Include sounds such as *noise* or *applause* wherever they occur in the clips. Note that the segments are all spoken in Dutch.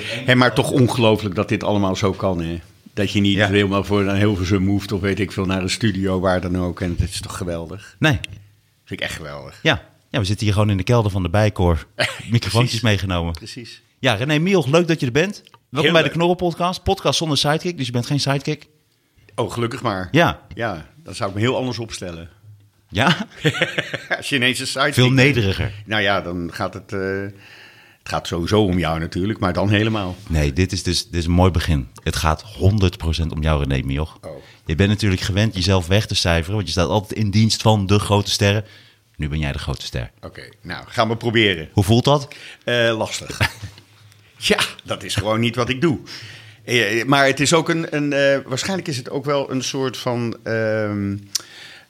Hé, maar toch ongelooflijk dat dit allemaal zo kan, hè? Dat je niet Ja. helemaal voor een Hilversum hoeft of weet ik veel naar een studio, waar dan ook. En het is toch geweldig? Nee, Vind ik echt geweldig. ja. ja, we zitten hier gewoon in de kelder van de Bijkoor. *laughs* Microfoontjes meegenomen. Precies. Ja, René Mioch, leuk dat je er bent. Welkom Heel bij de leuk. Knorren Podcast. Podcast zonder sidekick, dus je bent geen sidekick. Oh, gelukkig maar. Ja, Ja, dan zou ik me heel anders opstellen. ja? *laughs* Als je ineens een site... veel nederiger. Nou ja, dan gaat het... eh, het gaat sowieso om jou natuurlijk, maar dan helemaal. Nee, dit is dus dit is een mooi begin. Het gaat 100% om jou, René Mioch. Oh. Je bent natuurlijk gewend jezelf weg te cijferen, want je staat altijd in dienst van de grote sterren. Nu ben jij de grote ster. Oké, nou, gaan we proberen. Hoe voelt dat? Eh, lastig. *laughs* ja, dat is gewoon niet wat ik doe. Eh, maar het is ook een, een eh, waarschijnlijk is het ook wel een soort van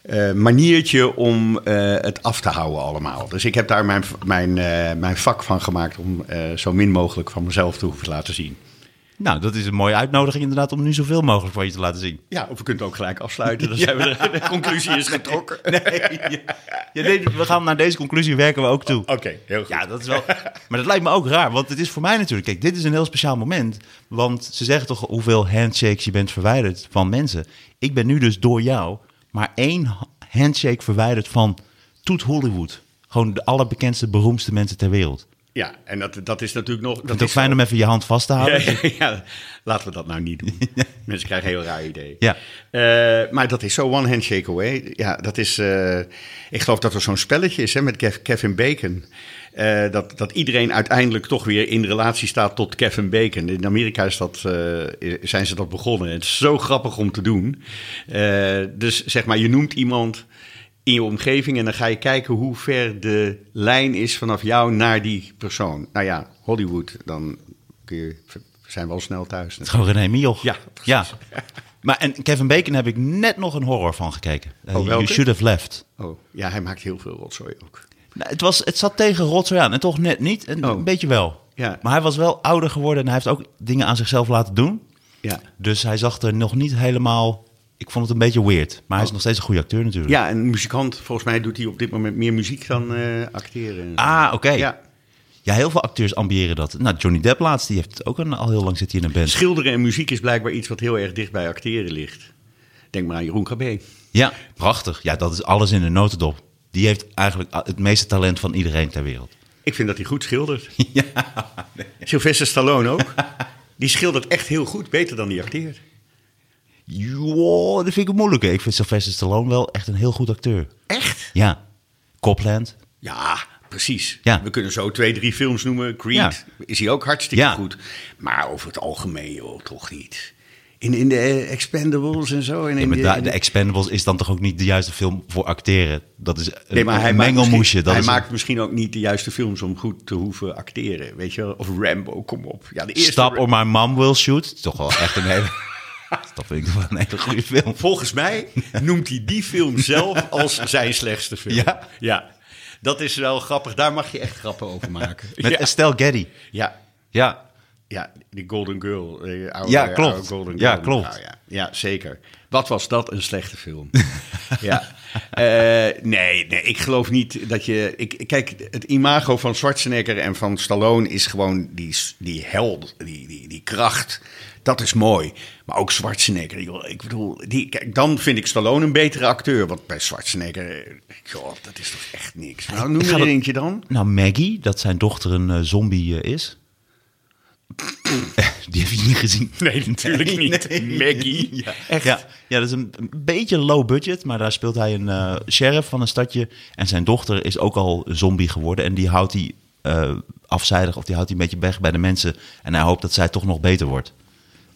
eh, maniertje om eh, het af te houden allemaal. Dus ik heb daar mijn, mijn, eh, mijn vak van gemaakt om zo min mogelijk van mezelf te hoeven te laten zien. Nou, dat is een mooie uitnodiging inderdaad om nu zoveel mogelijk van je te laten zien. Ja, of we kunnen het ook gelijk afsluiten. Dan *laughs* zijn we de conclusie is getrokken. *laughs* Ja, nee, we gaan naar deze conclusie werken we ook toe. Oké, heel goed. Ja, dat is wel. *laughs* Maar dat lijkt me ook raar, want het is voor mij natuurlijk. Kijk, dit is een heel speciaal moment. Want ze zeggen toch hoeveel handshakes je bent verwijderd van mensen. Ik ben nu dus door jou maar één ha- handshake verwijderd van Toet Hollywood. Gewoon de allerbekendste, beroemdste mensen ter wereld. Ja, en dat, dat is natuurlijk nog... Dat het ook is fijn om even je hand vast te houden. Ja, ja, *laughs* ja, laten we dat nou niet doen. *laughs* Mensen krijgen een heel raar idee. Ja. Eh, maar dat is zo one handshake away. Ja, dat is. eh, ik geloof dat er zo'n spelletje is hè, met Kev- Kevin Bacon. Eh, dat, dat iedereen uiteindelijk toch weer in relatie staat tot Kevin Bacon. In Amerika is dat, eh, zijn ze dat begonnen. Het is zo grappig om te doen. Eh, dus zeg maar, je noemt iemand in je omgeving en dan ga je kijken hoe ver de lijn is vanaf jou naar die persoon. Nou ja, Hollywood, dan kun je, zijn we al snel thuis. Het is gewoon René Mioch. Ja, ja. Maar en Kevin Bacon heb ik net nog een horror van gekeken. Oh, you Should Have Left. Oh, ja, hij maakt heel veel rotzooi ook. Nou, het, was, het zat tegen rotzooi aan en toch net niet. En Oh. Een beetje wel. Ja. Maar hij was wel ouder geworden en hij heeft ook dingen aan zichzelf laten doen. Ja. Dus hij zag er nog niet helemaal... Ik vond het een beetje weird. Maar hij is nog steeds een goede acteur natuurlijk. Ja, en muzikant, volgens mij doet hij op dit moment meer muziek dan eh, acteren. Ah, oké. Ja. Ja, heel veel acteurs ambiëren dat. Nou, Johnny Depp laatst, die heeft ook een, al heel lang zit hij in een band. Schilderen en muziek is blijkbaar iets wat heel erg dicht bij acteren ligt. Denk maar aan Jeroen Cabé. Ja, prachtig. Ja, dat is alles in een notendop. Die heeft eigenlijk het meeste talent van iedereen ter wereld. Ik vind dat hij goed schildert. *laughs* Ja. Sylvester Stallone ook. Die schildert echt heel goed, beter dan die acteert. Joh, dat vind ik een moeilijke. Ik vind Sylvester Stallone wel echt een heel goed acteur. Echt? Ja. Copland. Ja, precies. Ja. We kunnen zo twee, drie films noemen. Creed Ja. is hij ook hartstikke Ja. goed. Maar over het algemeen, joh, toch niet. In, in de Expendables en zo. En in de, in de Expendables is dan toch ook niet de juiste film voor acteren? Dat is een, Nee, maar hij mengelmoesje. hij is een- maakt misschien ook niet de juiste films om goed te hoeven acteren. Weet je wel? Of Rambo, kom op. Ja, de eerste Stap or My Mom Will Shoot. Toch wel echt een hele... *laughs* dat vind ik wel een hele goede film. Volgens mij noemt hij die film zelf als zijn slechtste film. Ja? Ja. Dat is wel grappig. Daar mag je echt grappen over maken. Met ja. Estelle Getty. ja. Ja. Ja, die Golden Girl. oude- Ja, klopt. Ja, klopt. Nou ja. ja, zeker. Wat was dat een slechte film. *laughs* ja. Eh, nee, nee, ik geloof niet dat je... Ik, kijk, het imago van Schwarzenegger en van Stallone is gewoon die, die held, die, die, die kracht. Dat is mooi. Maar ook Schwarzenegger, joh. Ik bedoel, die, kijk, dan vind ik Stallone een betere acteur. Want bij Schwarzenegger, joh, dat is toch echt niks. Nou, noem er eentje dan. Nou, Maggie, dat zijn dochter een eh, zombie eh, is. *laughs* Die heb je niet gezien. *laughs* Nee, natuurlijk niet. Maggie. *laughs* Ja. Echt. Ja, ja, dat is een, een beetje low budget, maar daar speelt hij een eh, sheriff van een stadje. En zijn dochter is ook al een zombie geworden. En die houdt hij eh, afzijdig of die houdt hij een beetje weg bij de mensen. En hij hoopt dat zij toch nog beter wordt.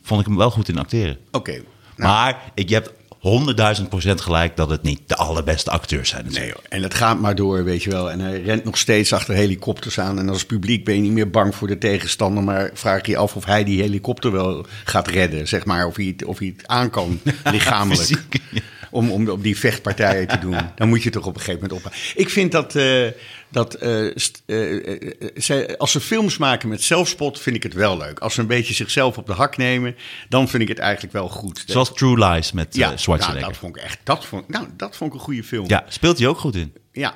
Vond ik hem wel goed in acteren. Oké. Nou, Maar ik, je hebt honderdduizend procent gelijk dat het niet de allerbeste acteurs zijn. Nee, joh. en het gaat maar door, weet je wel. En hij rent nog steeds achter helikopters aan. En als publiek ben je niet meer bang voor de tegenstander. Maar vraag je af of hij die helikopter wel gaat redden. Zeg maar, of hij het, of hij het aan kan, *laughs* lichamelijk. Fysiek, ja. Om, om op die vechtpartijen te doen. Dan moet je toch op een gegeven moment op. Ik vind dat, eh, dat eh, eh, als ze films maken met zelfspot, vind ik het wel leuk. Als ze een beetje zichzelf op de hak nemen, dan vind ik het eigenlijk wel goed. Zoals True Lies met ja, ja, Schwarzenegger. nou, dat vond ik echt. Dat vond, nou, dat vond ik een goede film. Ja, speelt hij ook goed in. ja.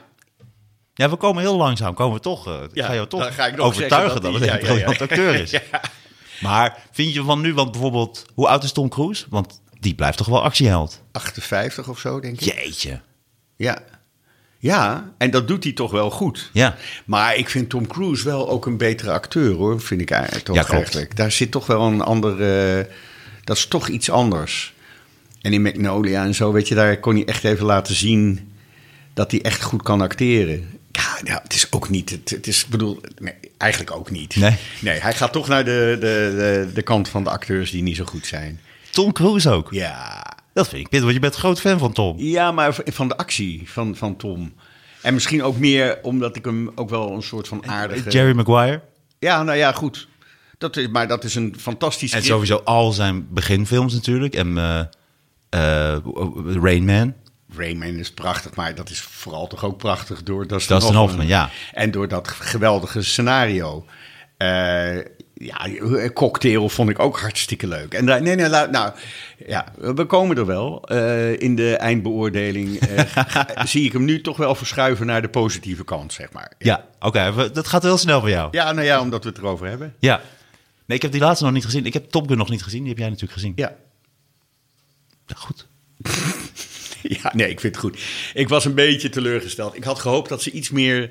Ja, we komen heel langzaam. Komen we toch, Ja, ga je toch dan ga ik nog overtuigen dat, dat het hij- een ja, ja, briljant ja. acteur is. *laughs* Maar vind je van nu, want bijvoorbeeld, hoe oud is Tom Cruise? Want die blijft toch wel actieheld? 58 of zo, denk ik. Jeetje. Ja. Ja, en dat doet hij toch wel goed. Ja. Maar ik vind Tom Cruise wel ook een betere acteur, hoor. Vind ik eigenlijk toch Ja, klopt. eigenlijk. Daar zit toch wel een andere... dat is toch iets anders. En in Magnolia en zo, weet je, daar kon hij echt even laten zien... dat hij echt goed kan acteren. Ja, nou, het is ook niet... Het, het is, bedoel, nee, eigenlijk ook niet. Nee. Nee, hij gaat toch naar de, de, de, de kant van de acteurs die niet zo goed zijn. Tom Cruise ook. Ja, Dat vind ik pittig, want je bent een groot fan van Tom. Ja, maar van de actie van, van Tom. En misschien ook meer omdat ik hem ook wel een soort van aardige... Jerry Maguire. Ja, nou ja, goed. Dat is, maar dat is een fantastisch En sowieso al zijn beginfilms natuurlijk. En eh eh, Rain Man. Rayman is prachtig, maar dat is vooral toch ook prachtig door Dustin, Dustin Hoffman. Hoffman, ja. En door dat geweldige scenario. Eh, ja, Cocktail vond ik ook hartstikke leuk. En daar, nee, nee, nou, ja, we komen er wel. Eh, in de eindbeoordeling eh, *laughs* zie ik hem nu toch wel verschuiven naar de positieve kant, zeg maar. Ja, oké. dat gaat heel snel voor jou. Ja, nou ja, omdat we het erover hebben. Ja. Nee, ik heb die laatste nog niet gezien. Ik heb Top Gun nog niet gezien. Die heb jij natuurlijk gezien. Ja. Ja, goed. *laughs* Ja, nee, ik vind het goed. Ik was een beetje teleurgesteld. Ik had gehoopt dat ze iets meer eh,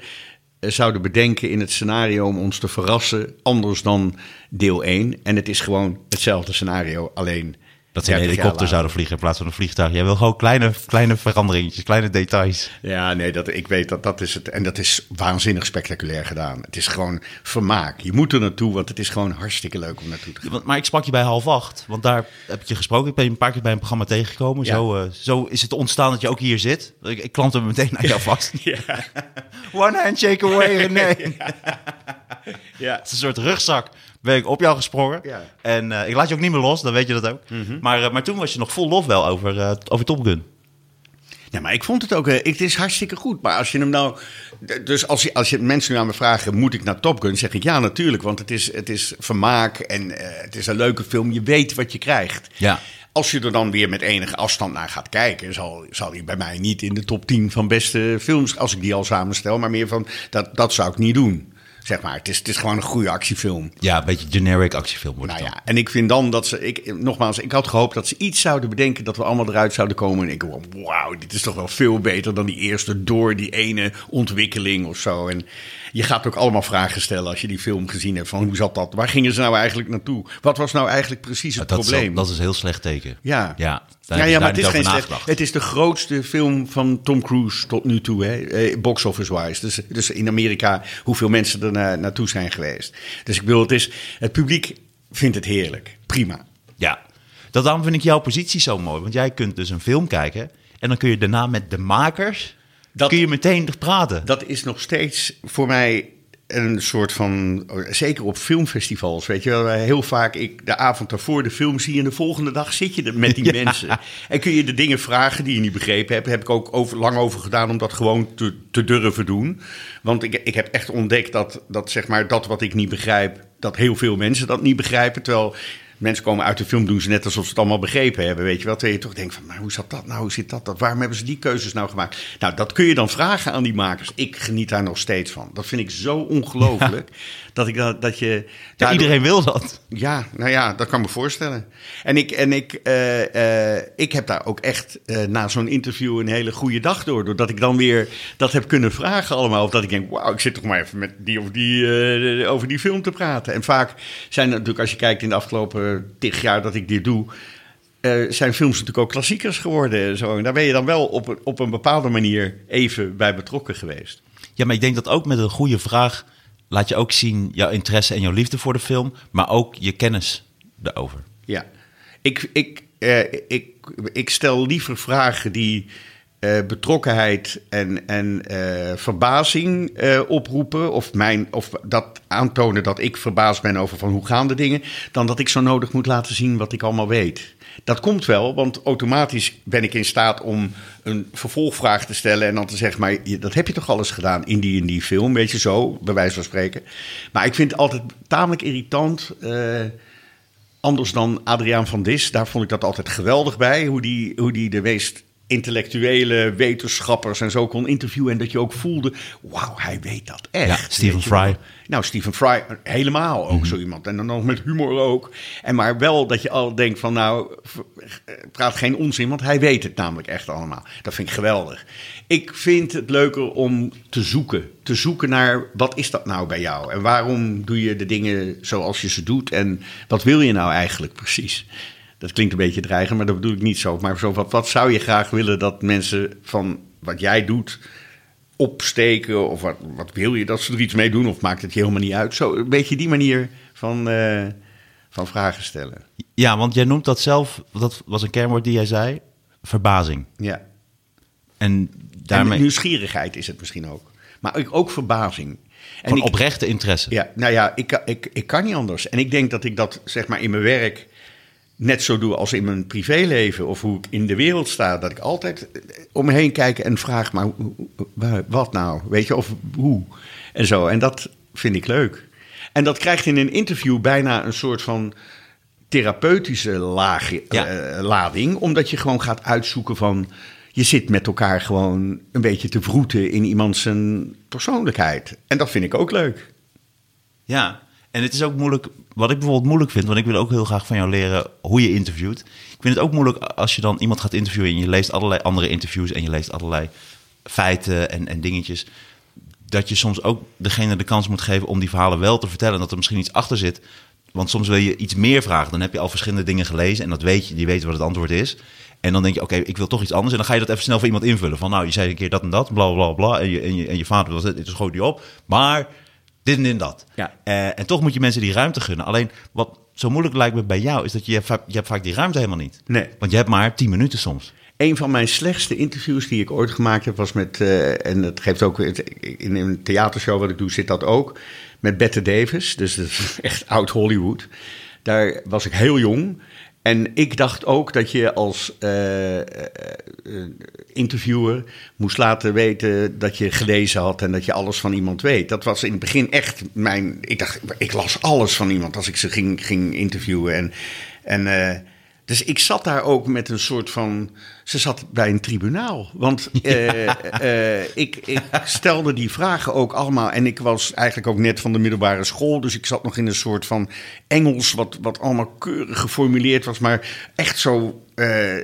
zouden bedenken in het scenario om ons te verrassen, anders dan deel 1. En het is gewoon hetzelfde scenario, alleen. Dat ze een 30 jaar helikopter zouden vliegen in plaats van een vliegtuig. Jij wil gewoon kleine, kleine veranderingetjes, kleine details. Ja, nee, dat, ik weet dat dat is het. En dat is waanzinnig spectaculair gedaan. Het is gewoon vermaak. Je moet er naartoe, want het is gewoon hartstikke leuk om naartoe te gaan. Maar ik sprak je bij half acht, want daar heb ik je gesproken. Ik ben je een paar keer bij een programma tegengekomen. Ja. Zo, eh, zo is het ontstaan dat je ook hier zit. Ik, ik klant hem meteen naar jou vast. *laughs* One handshake away, *laughs* René. ja. *laughs* Het is een soort rugzak. Ben ik op jou gesprongen. Ja. En eh, ik laat je ook niet meer los, dan weet je dat ook. maar, eh, maar toen was je nog vol lof wel over, eh, over Top Gun. Ja, maar ik vond het ook, het is hartstikke goed. Maar als je hem nou, dus als je, als je mensen nu aan me vragen, moet ik naar Top Gun? Zeg ik ja, natuurlijk, want het is, het is vermaak en het is een leuke film. Je weet wat je krijgt. Ja. Als je er dan weer met enige afstand naar gaat kijken, zal, zal hij bij mij niet in de top 10 van beste films, als ik die al samenstel, maar meer van, dat, dat zou ik niet doen. Zeg maar, het is, het is gewoon een goede actiefilm. Ja, een beetje generic actiefilm wordt Nou het dan. ja, en ik vind dan dat ze, ik, nogmaals, ik had gehoopt dat ze iets zouden bedenken dat we allemaal eruit zouden komen. En ik wou, wauw, dit is toch wel veel beter dan die eerste door die ene ontwikkeling of zo. En je gaat ook allemaal vragen stellen als je die film gezien hebt van hoe zat dat? Waar gingen ze nou eigenlijk naartoe? Wat was nou eigenlijk precies het dat, is, probleem? wel- dat is een heel slecht teken. Ja. Ja, ja, maar het is geen slecht. Het is de grootste film van Tom Cruise tot nu toe, hè? eh, box office wise. Dus, dus in Amerika hoeveel mensen er na- naartoe zijn geweest. Dus ik wil, het is het publiek vindt het heerlijk, prima. Ja, dat, daarom vind ik jouw positie zo mooi. Want jij kunt dus een film kijken en dan kun je daarna met de makers... Dat- kun je meteen praten. Dat is nog steeds voor mij een soort van, zeker op filmfestivals, weet je wel, heel vaak ik de avond daarvoor de film zie en de volgende dag zit je er met die *laughs* Ja. mensen. En kun je de dingen vragen die je niet begrepen hebt. Heb ik ook over, lang over gedaan om dat gewoon te, te durven doen. Want ik, ik heb echt ontdekt dat, dat zeg maar dat wat ik niet begrijp, dat heel veel mensen dat niet begrijpen. Terwijl mensen komen uit de film, doen ze net alsof ze het allemaal begrepen hebben, weet je wel. Terwijl je toch denkt van, maar hoe zat dat nou, hoe zit dat, dat? Waarom hebben ze die keuzes nou gemaakt? Nou, dat kun je dan vragen aan die makers. Ik geniet daar nog steeds van. Dat vind ik zo ongelooflijk, *laughs* dat ik dat, dat je... Ja, iedereen wil dat. ja, nou ja, dat kan me voorstellen. En ik, en ik, eh, eh, ik heb daar ook echt eh, na zo'n interview een hele goede dag door. Doordat ik dan weer dat heb kunnen vragen allemaal. Of dat ik denk, wauw, ik zit toch maar even met die of die over die film te praten. En vaak zijn er natuurlijk, als je kijkt in de afgelopen tig jaar dat ik dit doe... zijn films natuurlijk ook klassiekers geworden. en Zo. En daar ben je dan wel op, op een bepaalde manier even bij betrokken geweest. Ja, maar ik denk dat ook met een goede vraag laat je ook zien jouw interesse en jouw liefde voor de film, maar ook je kennis erover. Ja, ik, ik, eh, ik, ik stel liever vragen die eh, betrokkenheid en, en eh, verbazing oproepen. Of, mijn, of dat aantonen dat ik verbaasd ben over van hoe gaan de dingen. Dan dat ik zo nodig moet laten zien wat ik allemaal weet. Dat komt wel, want automatisch ben ik in staat om een vervolgvraag te stellen. En dan te zeggen, maar dat heb je toch alles gedaan in die en die film. Weet je zo, bij wijze van spreken. Maar ik vind het altijd tamelijk irritant... eh, Anders dan Adriaan van Dis, daar vond ik dat altijd geweldig bij. Hoe die, hoe die de meest intellectuele wetenschappers en zo kon interviewen. En dat je ook voelde, wauw, hij weet dat echt. Ja, Stephen Fry. Nou, Stephen Fry, helemaal ook zo iemand. En dan nog met humor ook. En maar wel dat je al denkt van, nou, praat geen onzin, want hij weet het namelijk echt allemaal. Dat vind ik geweldig. Ik vind het leuker om te zoeken. Te zoeken naar, wat is dat nou bij jou? En waarom doe je de dingen zoals je ze doet? En wat wil je nou eigenlijk precies? Dat klinkt een beetje dreigend, maar dat bedoel ik niet zo. Maar zo, wat, wat zou je graag willen dat mensen van wat jij doet opsteken? Of wat, wat wil je dat ze er iets mee doen? Of maakt het je helemaal niet uit? Zo, een beetje die manier van, eh, van vragen stellen. Ja, want jij noemt dat zelf, dat was een kernwoord die jij zei, verbazing. Ja. En Daarmee... En nieuwsgierigheid is het misschien ook. Maar ook, verbazing. En ik, oprechte interesse. Ja, nou ja, ik, ik, ik kan niet anders. En ik denk dat ik dat zeg maar in mijn werk net zo doe als in mijn privéleven of hoe ik in de wereld sta. Dat ik altijd eh, om me heen kijk en vraag, maar wat nou? Weet je, of hoe? En zo. En dat vind ik leuk. En dat krijgt in een interview bijna een soort van therapeutische laag, Ja. eh, lading. Omdat je gewoon gaat uitzoeken van... Je zit met elkaar gewoon een beetje te vroeten in iemands zijn persoonlijkheid. En dat vind ik ook leuk. Ja, en het is ook moeilijk, wat ik bijvoorbeeld moeilijk vind, want ik wil ook heel graag van jou leren hoe je interviewt. Ik vind het ook moeilijk als je dan iemand gaat interviewen en je leest allerlei andere interviews en je leest allerlei feiten en, en dingetjes. Dat je soms ook degene de kans moet geven om die verhalen wel te vertellen. Dat er misschien iets achter zit. Want soms wil je iets meer vragen. Dan heb je al verschillende dingen gelezen en dat weet je. Je weet wat het antwoord is. En dan denk je, oké, ik wil toch iets anders. En dan ga je dat even snel voor iemand invullen. Van nou, je zei een keer dat en dat, bla bla bla. En je, en je, en je vader was het, dus gooi die op. Maar dit en dit en dat. Ja. Eh, en toch moet je mensen die ruimte gunnen. Alleen wat zo moeilijk lijkt me bij jou, is dat je, hebt je hebt vaak die ruimte helemaal niet. Nee. Want je hebt maar 10 minuten soms. Een van mijn slechtste interviews die ik ooit gemaakt heb was met, eh, en dat geeft ook in een theatershow wat ik doe, zit dat ook, met Bette Davis. Dus dat is *laughs* echt oud Hollywood. Daar was ik heel jong. En ik dacht ook dat je als eh, interviewer moest laten weten dat je gelezen had en dat je alles van iemand weet. Dat was in het begin echt mijn. Ik dacht, ik las alles van iemand als ik ze ging, ging interviewen. En, en dus ik zat daar ook met een soort van. Ze zat bij een tribunaal. Want *laughs* eh, eh, ik, ik stelde die vragen ook allemaal. En ik was eigenlijk ook net van de middelbare school. Dus ik zat nog in een soort van Engels. Wat, wat allemaal keurig geformuleerd was. Maar echt zo. eh,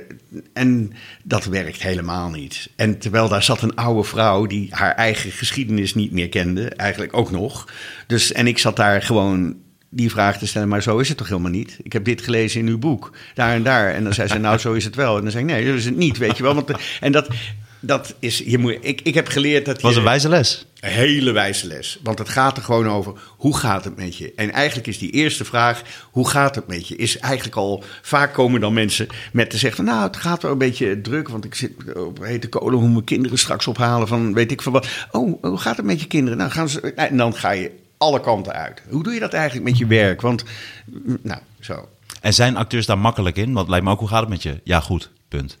en dat werkt helemaal niet. En terwijl daar zat een oude vrouw die haar eigen geschiedenis niet meer kende. Eigenlijk ook nog. Dus, en ik zat daar gewoon die vraag te stellen, maar zo is het toch helemaal niet? Ik heb dit gelezen in uw boek, daar en daar. En dan zei ze, nou, zo is het wel. En dan zei ik, nee, zo is het niet, weet je wel. Want, en dat, dat is, je moet, ik, ik heb geleerd dat Het was een wijze les. een hele wijze les. Want het gaat er gewoon over, hoe gaat het met je? En eigenlijk is die eerste vraag, hoe gaat het met je? Is eigenlijk al, vaak komen dan mensen met te zeggen van... nou, het gaat wel een beetje druk, want ik zit op hete kolen... hoe mijn kinderen straks ophalen van weet ik veel wat. Oh, hoe gaat het met je kinderen? Nou, gaan ze, en dan ga je alle kanten uit. Hoe doe je dat eigenlijk met je werk? Want, mm, nou, zo. En zijn acteurs daar makkelijk in? Want lijkt me ook, hoe gaat het met je? Ja, goed, punt.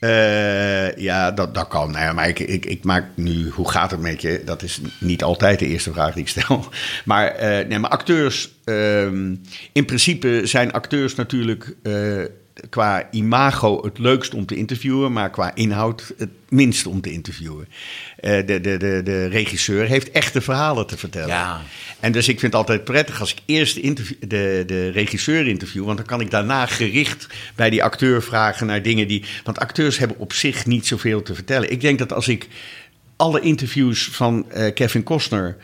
Eh, ja, dat, dat kan. Nou ja, maar ik, ik, ik maak nu, hoe gaat het met je? Dat is niet altijd de eerste vraag die ik stel. *laughs* Maar, eh, nee, maar acteurs, ehm, in principe zijn acteurs natuurlijk eh, qua imago het leukst om te interviewen, maar qua inhoud het minst om te interviewen. Eh, de, de, de, de regisseur heeft echte verhalen te vertellen. Ja. En dus ik vind het altijd prettig als ik eerst de, de regisseur interview. Want dan kan ik daarna gericht bij die acteur vragen naar dingen die. Want acteurs hebben op zich niet zoveel te vertellen. Ik denk dat als ik alle interviews van eh, Kevin Costner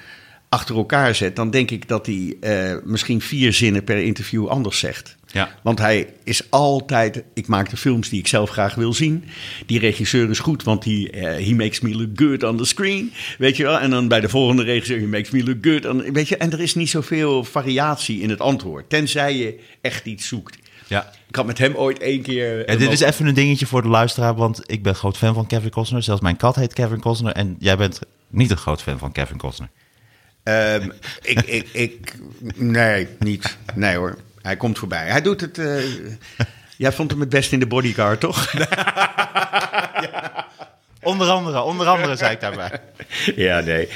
achter elkaar zet. dan denk ik dat hij eh, misschien vier zinnen per interview anders zegt. Ja. Want hij is altijd. Ik maak de films die ik zelf graag wil zien. Die regisseur is goed, want die, eh, he makes me look good on the screen. Weet je wel? En dan bij de volgende regisseur, he makes me look good. On, weet je? En er is niet zoveel variatie in het antwoord. Tenzij je echt iets zoekt. Ja. Ik had met hem ooit één keer. En dit is even een dingetje voor de luisteraar, want ik ben groot fan van Kevin Costner. Zelfs mijn kat heet Kevin Costner en jij bent niet een groot fan van Kevin Costner. Ehm, ik, ik, ik, nee, niet. Nee hoor. Hij komt voorbij. Hij doet het. eh, jij vond hem het best in de bodyguard, toch? *laughs* Onder andere, onder andere zei ik daarbij. ja, nee.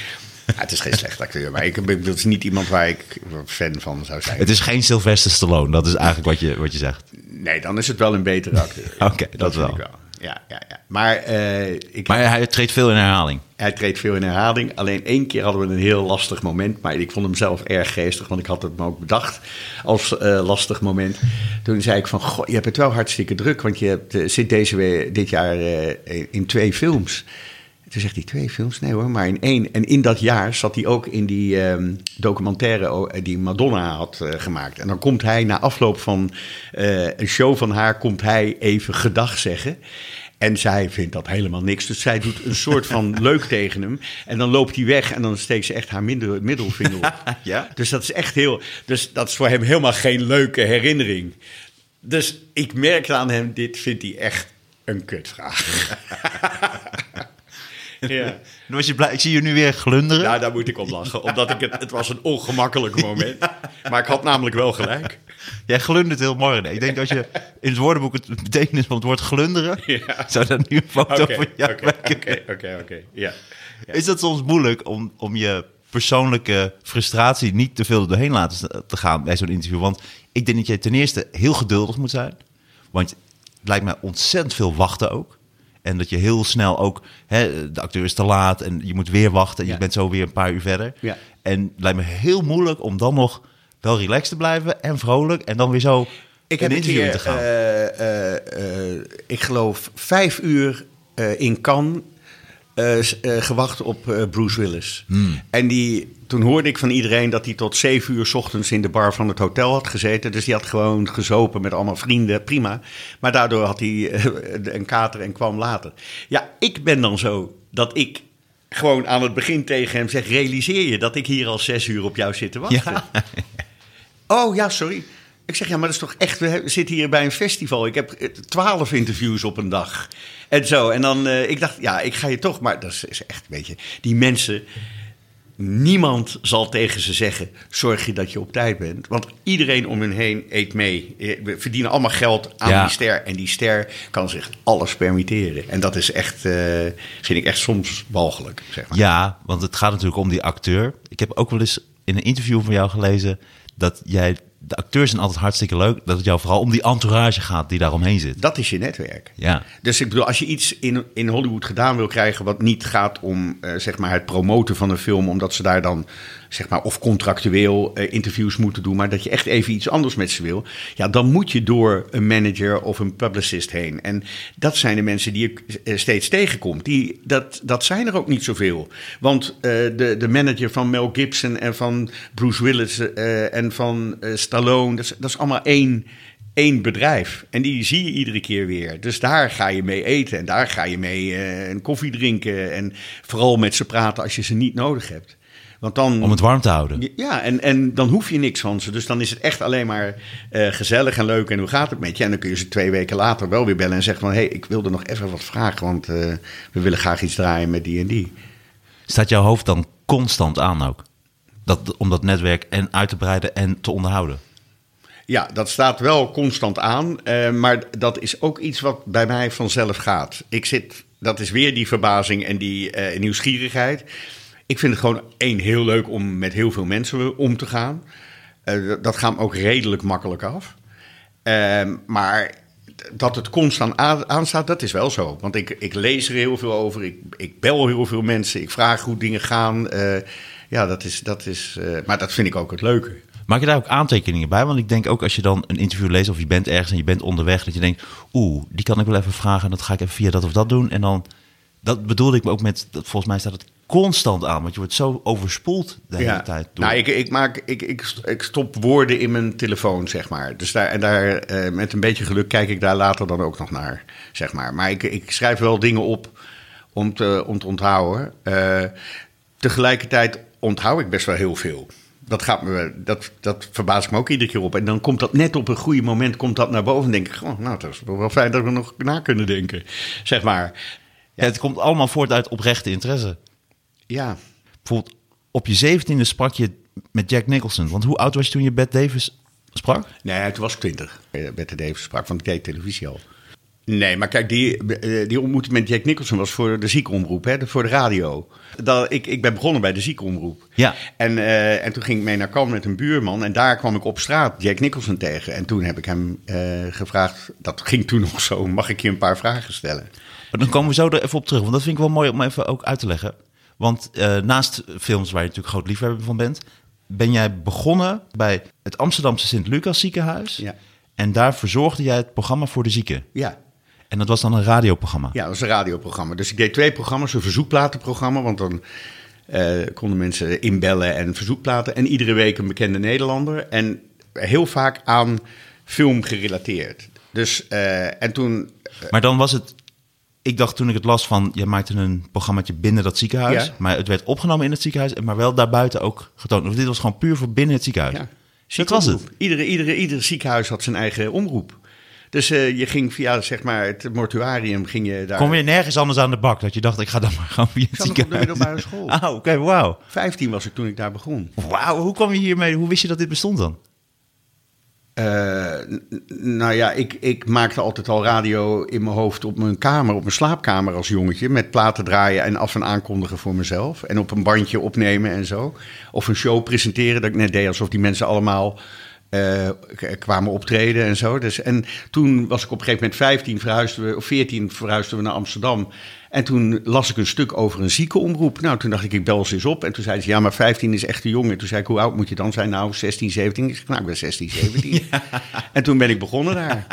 Ja, het is geen slecht acteur, maar ik ben, dat is niet iemand waar ik fan van zou zijn. Het is geen Sylvester Stallone, dat is eigenlijk wat je, wat je zegt. Nee, dan is het wel een betere acteur. Oké, dat wel. ik ja, ja, ja. Maar, eh, ik, Maar hij treedt veel in herhaling. hij treedt veel in herhaling. Alleen één keer hadden we een heel lastig moment. Maar ik vond hem zelf erg geestig, want ik had het me ook bedacht als eh, lastig moment. Toen zei ik van, goh, je hebt het wel hartstikke druk, want je hebt, eh, zit deze, dit jaar in twee films. Toen zegt hij, twee films? Nee hoor, maar in één. En in dat jaar zat hij ook in die ehm, documentaire oh, die Madonna had eh, gemaakt. En dan komt hij na afloop van eh, een show van haar, komt hij even gedag zeggen. En zij vindt dat helemaal niks. Dus zij doet een soort van *laughs* leuk tegen hem. En dan loopt hij weg en dan steekt ze echt haar minder, middelvinger op. *laughs* Ja? Dus dat is echt heel. Dus dat is voor hem helemaal geen leuke herinnering. Dus ik merkte aan hem, dit vindt hij echt een kutvraag. *laughs* *laughs* ja. Was je blij. Ik zie je nu weer glunderen. ja, daar moet ik om lachen. Omdat ik het, het was een ongemakkelijk moment. Maar ik had namelijk wel gelijk. Jij glundert heel mooi. Nee, ik denk dat je in het woordenboek het betekenis van het woord glunderen... Ja. zou daar nu een foto van jou oké, oké, oké, oké. Ja. Is dat soms moeilijk om, om je persoonlijke frustratie niet te veel doorheen laten te gaan bij zo'n interview? Want ik denk dat je ten eerste heel geduldig moet zijn. Want het lijkt mij ontzettend veel wachten ook. En dat je heel snel ook, hè, de acteur is te laat en je moet weer wachten en Ja. je bent zo weer een paar uur verder. Ja. En het lijkt me heel moeilijk om dan nog wel relaxed te blijven en vrolijk en dan weer zo Ik een heb een keer, te gaan. eh, ik geloof, vijf uur in Cannes eh, eh, gewacht op eh, Bruce Willis. Hmm. En die, toen hoorde ik van iedereen dat hij tot zeven uur 's ochtends in de bar van het hotel had gezeten. Dus die had gewoon gezopen met allemaal vrienden, prima. Maar daardoor had hij *laughs* een kater en kwam later. Ja, ik ben dan zo dat ik gewoon aan het begin tegen hem zeg... realiseer je dat ik hier al zes uur op jou zit te wachten? ja. *laughs* Oh ja, sorry. Ik zeg ja, maar dat is toch echt. We zitten hier bij een festival. Ik heb eh, twaalf interviews op een dag. En zo. En dan, eh, ik dacht, ja, ik ga je toch. Maar dat is, is echt, weet je, die mensen. Niemand zal tegen ze zeggen: zorg je dat je op tijd bent. Want iedereen om hen heen eet mee. Eh, We verdienen allemaal geld aan Ja. die ster. En die ster kan zich alles permitteren. En dat is echt, vind ik echt soms walgelijk. Zeg maar. Ja, want het gaat natuurlijk om die acteur. Ik heb ook wel eens in een interview van jou gelezen dat jij de acteurs zijn altijd hartstikke leuk, dat het jou vooral om die entourage gaat die daaromheen zit. Dat is je netwerk. Ja. Dus ik bedoel, als je iets in, in Hollywood gedaan wil krijgen wat niet gaat om eh, zeg maar het promoten van een film, omdat ze daar dan zeg maar of contractueel eh, interviews moeten doen, maar dat je echt even iets anders met ze wil, ja, dan moet je door een manager of een publicist heen. En dat zijn de mensen die je eh, steeds tegenkomt. Die, dat, dat zijn er ook niet zoveel. Want eh, de, de manager van Mel Gibson en van Bruce Willis en van Stallone, dat is, dat is allemaal één één bedrijf. En die zie je iedere keer weer. Dus daar ga je mee eten en daar ga je mee een koffie drinken. En vooral met ze praten als je ze niet nodig hebt. Want dan, Om het warm te houden. ja, en, en dan hoef je niks van ze. Dus dan is het echt alleen maar eh, gezellig en leuk. En hoe gaat het met je? En dan kun je ze twee weken later wel weer bellen en zeggen van... hé, hey, ik wilde nog even wat vragen, want eh, we willen graag iets draaien met die en die. Staat jouw hoofd dan constant aan ook? Dat, om dat netwerk en uit te breiden en te onderhouden. Ja, dat staat wel constant aan. eh, maar dat is ook iets wat bij mij vanzelf gaat. Ik zit, dat is weer die verbazing en die nieuwsgierigheid. Ik vind het gewoon één heel leuk om met heel veel mensen om te gaan. Eh, dat- gaat me ook redelijk makkelijk af. Ehm, maar dat het constant aan- aanstaat, dat is wel zo. Want ik, ik lees er heel veel over. Ik, ik bel heel veel mensen. Ik vraag hoe dingen gaan. Eh, ja, dat is, dat is, eh, maar dat vind ik ook het leuke. Maak je daar ook aantekeningen bij? Want ik denk ook als je dan een interview leest of je bent ergens en je bent onderweg, dat je denkt, oeh, die kan ik wel even vragen en dat ga ik even via dat of dat doen. En dan, dat bedoelde ik me ook met, dat volgens mij staat het constant aan, want je wordt zo overspoeld de hele tijd. Door. Nou, ik, ik, maak, ik, ik, ik stop woorden in mijn telefoon, zeg maar. Dus daar, en daar, eh, met een beetje geluk kijk ik daar later dan ook nog naar, zeg maar. Maar ik, ik schrijf wel dingen op om te, om te onthouden. Eh, tegelijkertijd onthoud ik best wel heel veel. Dat, gaat me, dat, dat verbaast ik me ook iedere keer op. En dan komt dat net op een goede moment komt dat naar boven. En denk ik, oh, nou, dat is wel fijn dat we nog na kunnen denken, zeg maar. Ja, het komt allemaal voort uit oprechte interesse. Ja, Bijvoorbeeld op je zeventiende sprak je met Jack Nicholson. Want hoe oud was je toen je Bette Davis sprak? nee, toen was ik twintig. Bette Davis sprak, want ik deed televisie al. Nee, maar kijk, die, eh, die ontmoeting met Jack Nicholson was voor de ziekenomroep, hè, voor de radio. Dat, ik, ik ben begonnen bij de ziekenomroep. Ja. En, eh, en toen ging ik mee naar Cannes met een buurman. En daar kwam ik op straat Jack Nicholson tegen. En toen heb ik hem eh, gevraagd, dat ging toen nog zo, mag ik je een paar vragen stellen? Maar dan komen we zo er even op terug, want dat vind ik wel mooi om even ook uit te leggen. Want eh, naast films waar je natuurlijk groot liefhebber van bent, ben jij begonnen bij het Amsterdamse Sint-Lucas ziekenhuis. Ja. En daar verzorgde jij het programma voor de zieken. Ja, En dat was dan een radioprogramma. Ja, dat was een radioprogramma. Dus ik deed twee programma's. Een verzoekplatenprogramma, want dan eh, konden mensen inbellen en verzoekplaten. En iedere week een bekende Nederlander. En heel vaak aan film gerelateerd. Dus, eh, en toen... Maar dan was het. Ik dacht toen ik het las van, je maakte een programmaatje binnen dat ziekenhuis. Ja. Maar het werd opgenomen in het ziekenhuis, maar wel daarbuiten ook getoond. Of dit was gewoon puur voor binnen het ziekenhuis. Ja, dat was het. Iedere, iedere, ieder ziekenhuis had zijn eigen omroep. Dus eh, je ging via zeg maar, het mortuarium ging je daar... Kom je nergens anders aan de bak dat je dacht, ik ga dan maar gewoon via het zat nog op de ziekenhuis. middelbare school. *laughs* Ah, oké, wauw. 15 was ik toen ik daar begon. Wauw, hoe kwam je hiermee? Hoe wist je dat dit bestond dan? Eh, nou ja, ik, ik maakte altijd al radio in mijn hoofd op mijn kamer, op mijn slaapkamer als jongetje. Met platen draaien en af en aankondigen voor mezelf. En op een bandje opnemen en zo. Of een show presenteren, dat ik net deed alsof die mensen allemaal eh, kwamen optreden en zo. Dus, en toen was ik op een gegeven moment 15, verhuisden we, of 14 verhuisden we naar Amsterdam. En toen las ik een stuk over een ziekenomroep. Nou, toen dacht ik, ik bel ze eens op. En toen zei ze, ja, maar 15 is echt te jong. En toen zei ik, hoe oud moet je dan zijn? Nou, 16, 17. Ik zeg, nou, ik ben 16, 17. *laughs* En toen ben ik begonnen daar.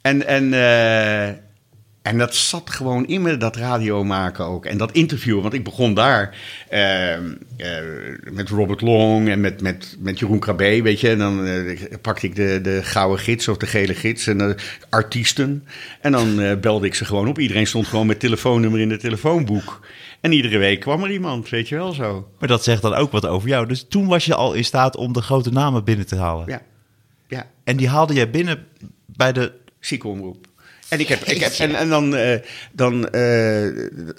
En, en, eh, en dat zat gewoon in me, dat radio maken ook. En dat interview, want ik begon daar eh, eh, met Robert Long en met, met, met Jeroen Krabbe, weet je. En dan eh, pakte ik de, de gouden gids of de gele gids en de artiesten. En dan eh, belde ik ze gewoon op. Iedereen stond gewoon met telefoonnummer in het telefoonboek. En iedere week kwam er iemand, weet je wel zo. Maar dat zegt dan ook wat over jou. Dus toen was je al in staat om de grote namen binnen te halen. Ja, ja. En die haalde jij binnen bij de... ziekenomroep. En, ik heb, ik en, en dan, eh, dan, eh,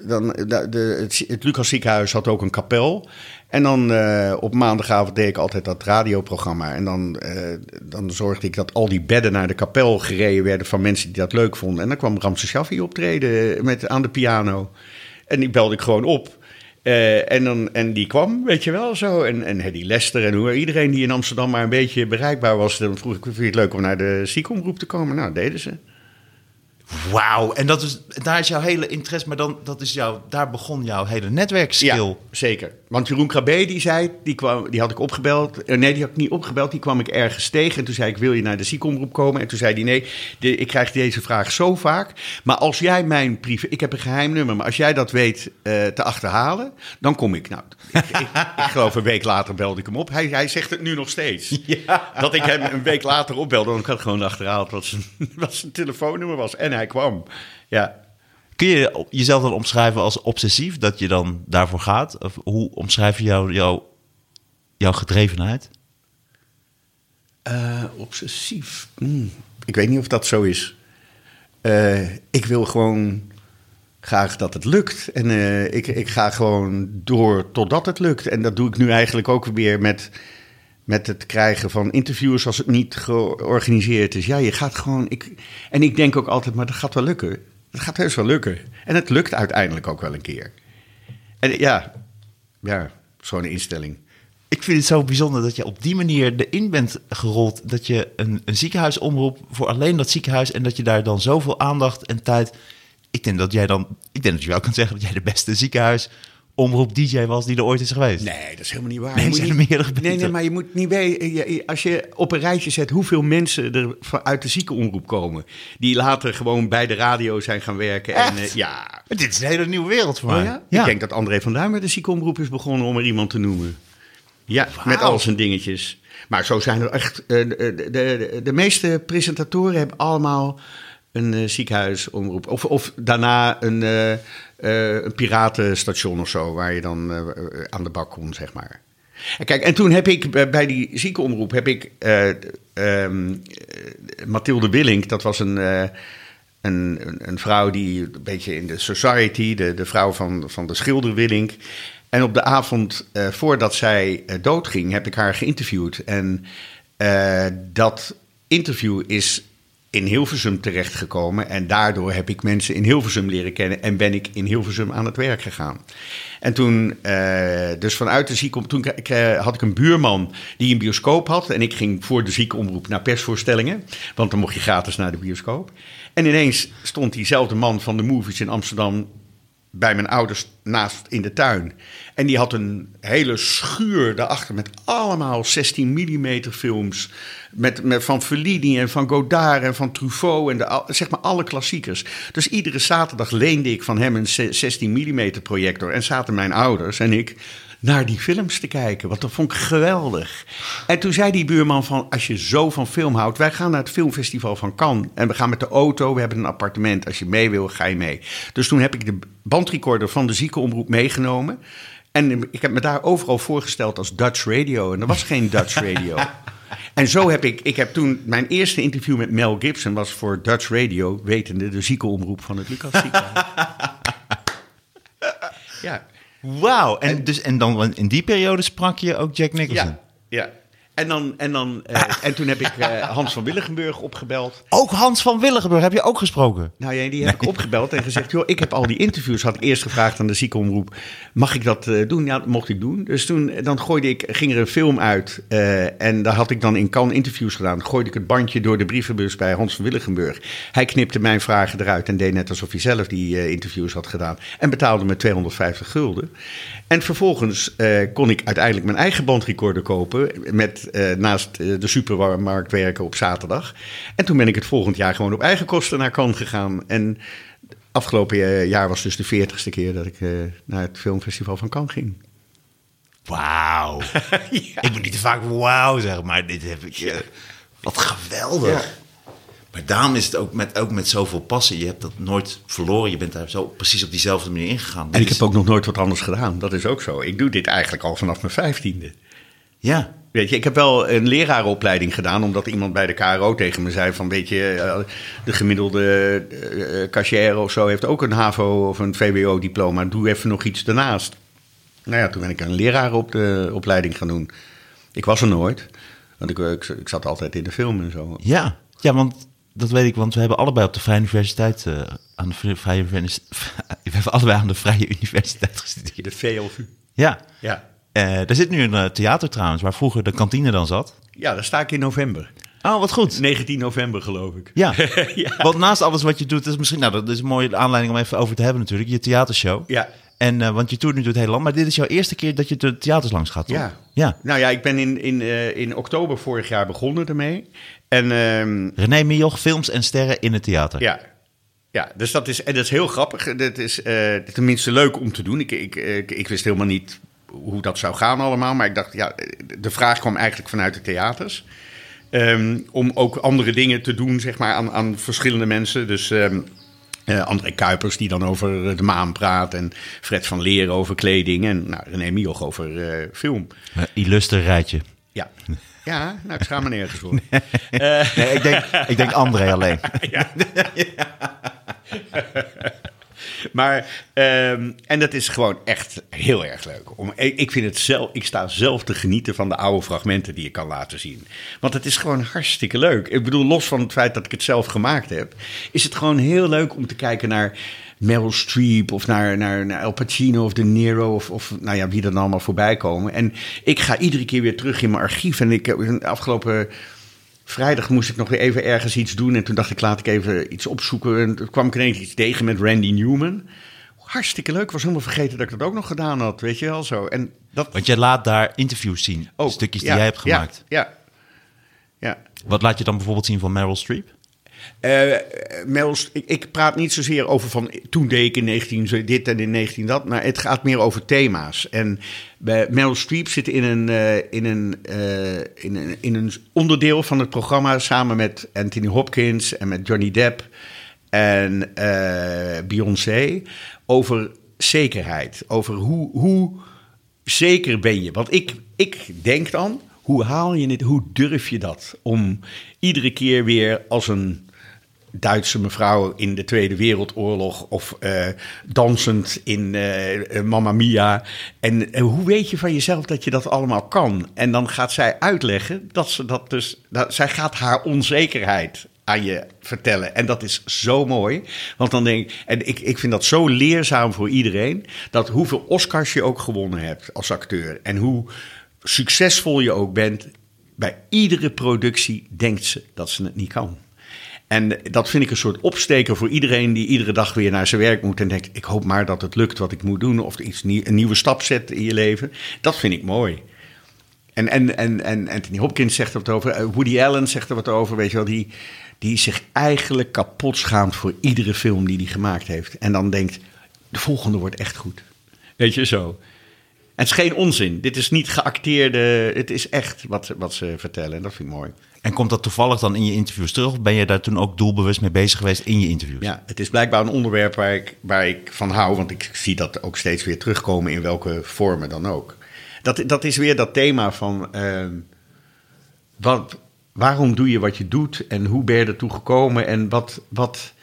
dan het, het Lucas ziekenhuis had ook een kapel. En dan eh, op maandagavond deed ik altijd dat radioprogramma. En dan, dan zorgde ik dat al die bedden naar de kapel gereden werden van mensen die dat leuk vonden. En dan kwam Ramses Shaffi optreden met, aan de piano. En die belde ik gewoon op. En, dan, en die kwam, weet je wel, zo. En, en Hedy Lester en hoe, iedereen die in Amsterdam maar een beetje bereikbaar was. Dan vroeg ik, vind je het leuk om naar de ziekenomroep te komen? Nou, deden ze. Wauw, en dat is, daar is jouw hele interesse, maar dan, dat is jouw, daar begon jouw hele netwerkskill. Ja, zeker. Want Jeroen Krabbe, die zei, die, kwam, die had ik opgebeld. Eh, nee, die had ik niet opgebeld. Die kwam ik ergens tegen. En toen zei ik, wil je naar de ziekenomroep komen? En toen zei hij, nee, de, ik krijg deze vraag zo vaak. Maar als jij mijn privé... Ik heb een geheim nummer, maar als jij dat weet eh, te achterhalen, dan kom ik. Nou, ik, ik, ik geloof een week later belde ik hem op. Hij, hij zegt het nu nog steeds. *laughs* Dat ik hem een week later opbelde. Want ik had gewoon achterhaald wat zijn, *laughs* wat zijn telefoonnummer was. En hij kwam. Ja. Kun je jezelf dan omschrijven als obsessief, dat je dan daarvoor gaat? Of hoe omschrijf je jou, jou, jouw gedrevenheid? Eh, obsessief. Hmm, Ik weet niet of dat zo is. Eh, ik wil gewoon graag dat het lukt. En eh, ik, ik ga gewoon door totdat het lukt. En dat doe ik nu eigenlijk ook weer met, met het krijgen van interviews als het niet georganiseerd is. Ja, je gaat gewoon. Ik, en ik denk ook altijd, maar dat gaat wel lukken. Dat gaat heus wel lukken. En het lukt uiteindelijk ook wel een keer. En ja, ja, zo'n instelling. Ik vind het zo bijzonder dat je op die manier erin bent gerold. Dat je een, een ziekenhuis omroept voor alleen dat ziekenhuis. En dat je daar dan zoveel aandacht en tijd. Ik denk dat jij dan. Ik denk dat je wel kan zeggen dat jij de beste ziekenhuis omroep DJ was die er ooit is geweest. Nee, dat is helemaal niet waar. Nee, zijn er niet- meerdere Nee, nee, maar je moet niet weten. Als je op een rijtje zet hoeveel mensen er uit de ziekenomroep komen. die later gewoon bij de radio zijn gaan werken. En, eh, ja. Maar Dit is een hele nieuwe wereld voor Oh mij. ja? Ik denk dat André van Duin met de ziekenomroep is begonnen om er iemand te noemen. Ja, met al zijn dingetjes. Maar zo zijn er echt. eh, de, de, de, de meeste presentatoren hebben allemaal een ziekenhuisomroep. Of, of daarna een, eh, eh, een piratenstation of zo, waar je dan aan de bak komt, zeg maar. En kijk, en toen heb ik bij- die ziekenomroep heb ik eh, ehm, eh, Mathilde Willink, dat was een, een, een, vrouw die een beetje in de society, de, de vrouw van, van de schilder Willink. En op de avond voordat zij doodging, heb ik haar geïnterviewd. En dat interview is in Hilversum terechtgekomen. En daardoor heb ik mensen in Hilversum leren kennen en ben ik in Hilversum aan het werk gegaan. En toen, uh, dus vanuit de ziekenomroep, toen had ik een buurman die een bioscoop had. En ik ging voor de ziekenomroep naar persvoorstellingen, want dan mocht je gratis naar de bioscoop. En ineens stond diezelfde man van de movies in Amsterdam bij mijn ouders naast in de tuin. En die had een hele schuur daarachter met allemaal 16 mm films. Met, met van Fellini en van Godard en van Truffaut en de, zeg maar alle klassiekers. Dus iedere zaterdag leende ik van hem een 16 mm projector. En zaten mijn ouders en ik naar die films te kijken. Want dat vond ik geweldig. En toen zei die buurman van, als je zo van film houdt... wij gaan naar het filmfestival van Cannes. En we gaan met de auto, we hebben een appartement. Als je mee wil, ga je mee. Dus toen heb ik de bandrecorder van de ziekenomroep meegenomen... En ik heb me daar overal voorgesteld als Dutch radio. En er was geen Dutch radio. *laughs* En zo heb ik, ik heb toen, mijn eerste interview met Mel Gibson was voor Dutch Radio, wetende de ziekenomroep van het Lucas ziekenhuis. *laughs* ja. Wauw, en, en, dus, en dan in die periode sprak je ook Jack Nicholson? Ja, ja. En, dan, en, dan, uh, *laughs* en toen heb ik uh, Hans van Willigenburg opgebeld. Ook Hans van Willigenburg heb je ook gesproken? Nou ja, die heb ik opgebeld en gezegd... joh, ik heb al die interviews, had ik eerst gevraagd aan de ziekenomroep... mag ik dat uh, doen? Ja, dat mocht ik doen. Dus toen dan gooide ik, ging er een film uit... en daar had ik dan in Cannes interviews gedaan. Gooide ik het bandje door de brievenbus bij Hans van Willigenburg. Hij knipte mijn vragen eruit en deed net alsof hij zelf die interviews had gedaan. En betaalde me 250 gulden. En vervolgens kon ik uiteindelijk mijn eigen bandrecorder kopen... met uh, naast uh, de supermarkt werken op zaterdag. En toen ben ik het volgend jaar gewoon op eigen kosten naar Cannes gegaan. En afgelopen jaar was dus de veertigste keer dat ik uh, naar het filmfestival van Cannes ging. Wauw. *laughs* ja. Ik moet niet te vaak wauw zeggen, maar dit heb ik... wat geweldig. Ja. Maar daarom is het ook met, ook met zoveel passie. Je hebt dat nooit verloren. Je bent daar zo precies op diezelfde manier ingegaan. En ik heb ook nog nooit wat anders gedaan. Dat is ook zo. Ik doe dit eigenlijk al vanaf mijn vijftiende. Ja. Weet je, ik heb wel een lerarenopleiding gedaan, omdat iemand bij de KRO tegen me zei van, weet je, eh, de gemiddelde uh, cashier of zo heeft ook een HAVO of een VWO-diploma. Doe even nog iets daarnaast. Nou ja, toen ben ik een lerarenopleiding gaan doen. Ik was er nooit, want ik, ik, ik, zat altijd in de film en zo. Ja, ja, want dat weet ik, want we hebben allebei op de Vrije Universiteit, uh, aan de Vrije Universiteit, *laughs* we hebben allebei aan de Vrije Universiteit gestudeerd. De VLU. Ja. Ja. Uh, er zit nu een uh, theater trouwens, waar vroeger de kantine dan zat. Ja, daar sta ik in november. Oh, wat goed. 19 november, geloof ik. Ja. *laughs* ja. Want naast alles wat je doet, is misschien, nou, dat is een mooie aanleiding om even over te hebben natuurlijk, je theatershow. Ja. En, uh, want je toert nu door het hele land, maar dit is jouw eerste keer dat je de theaters langs gaat, toch? Ja. ja. Nou ja, ik ben in, in, uh, in oktober vorig jaar begonnen ermee. En, uh, René Mioch, films en sterren in het theater. Ja. Ja, dus dat is, en dat is heel grappig. Dat is uh, tenminste leuk om te doen. Ik, ik, ik, ik wist helemaal niet hoe dat zou gaan allemaal. Maar ik dacht, ja, de vraag kwam eigenlijk vanuit de theaters. Um, om ook andere dingen te doen, zeg maar, aan, aan verschillende mensen. Dus um, uh, André Kuipers, die dan over de maan praat. En Fred van Leer over kleding. En nou, René Mioch over uh, film. Illuster rijtje. Ja. Ja, nou, ik schaam me nergens voor. nee, *laughs* nee, ik, denk, ik denk André alleen. *laughs* ja. Maar, um, en dat is gewoon echt heel erg leuk. Om, ik, vind het zelf, ik sta zelf te genieten van de oude fragmenten die je kan laten zien. Want het is gewoon hartstikke leuk. Ik bedoel, los van het feit dat ik het zelf gemaakt heb, is het gewoon heel leuk om te kijken naar. Meryl Streep of naar, naar, naar El Pacino of De Niro of, of nou ja, wie er dan allemaal voorbij komen. En ik ga iedere keer weer terug in mijn archief. En ik heb de afgelopen vrijdag moest ik nog weer even ergens iets doen. En toen dacht ik, laat ik even iets opzoeken. En toen kwam ik ineens iets tegen met Randy Newman. Hartstikke leuk. Was helemaal vergeten dat ik dat ook nog gedaan had. Weet je wel zo. En dat... Want je laat daar interviews zien. Oh, stukjes die jij hebt gemaakt. Ja, ja, ja. Wat laat je dan bijvoorbeeld zien van Meryl Streep? Uh, ik, ik, praat niet zozeer over van toen deed ik in 19 dit en in 19 dat, maar het gaat meer over thema's. En bij Streep zit in een, uh, in, een, uh, in, een, in een onderdeel van het programma samen met Anthony Hopkins en met Johnny Depp en Beyoncé over zekerheid. Over hoe, hoe zeker ben je. Want ik, ik denk dan, hoe haal je het, hoe durf je dat om iedere keer weer als een Duitse mevrouw in de Tweede Wereldoorlog of uh, dansend in uh, Mamma Mia. En hoe weet je van jezelf dat je dat allemaal kan? En dan gaat zij uitleggen dat ze dat dus, dat, zij gaat haar onzekerheid aan je vertellen. En dat is zo mooi. Want dan denk ik, en ik, ik vind dat zo leerzaam voor iedereen, dat hoeveel Oscars je ook gewonnen hebt als acteur en hoe succesvol je ook bent, bij iedere productie denkt ze dat ze het niet kan. En dat vind ik een soort opsteker voor iedereen die iedere dag weer naar zijn werk moet en denkt: ik hoop maar dat het lukt wat ik moet doen of iets, een nieuwe stap zet in je leven. Dat vind ik mooi. En, en, en, en Anthony Hopkins zegt er wat over, eh, Woody Allen zegt er wat over, weet je wel, die, die zich eigenlijk kapot schaamt voor iedere film die hij gemaakt heeft. En dan denkt: de volgende wordt echt goed. Weet je zo. En het is geen onzin. Dit is niet geacteerde. Het is echt wat, wat ze vertellen. En dat vind ik mooi. En komt dat toevallig dan in je interviews terug? Ben je daar toen ook doelbewust mee bezig geweest in je interviews? Ja, het is blijkbaar een onderwerp waar ik, waar ik van hou. Want ik zie dat ook steeds weer terugkomen in welke vormen dan ook. Dat, dat is weer dat thema van. Uh, wat, waarom doe je wat je doet? En hoe ben je ertoe gekomen? En wat. wat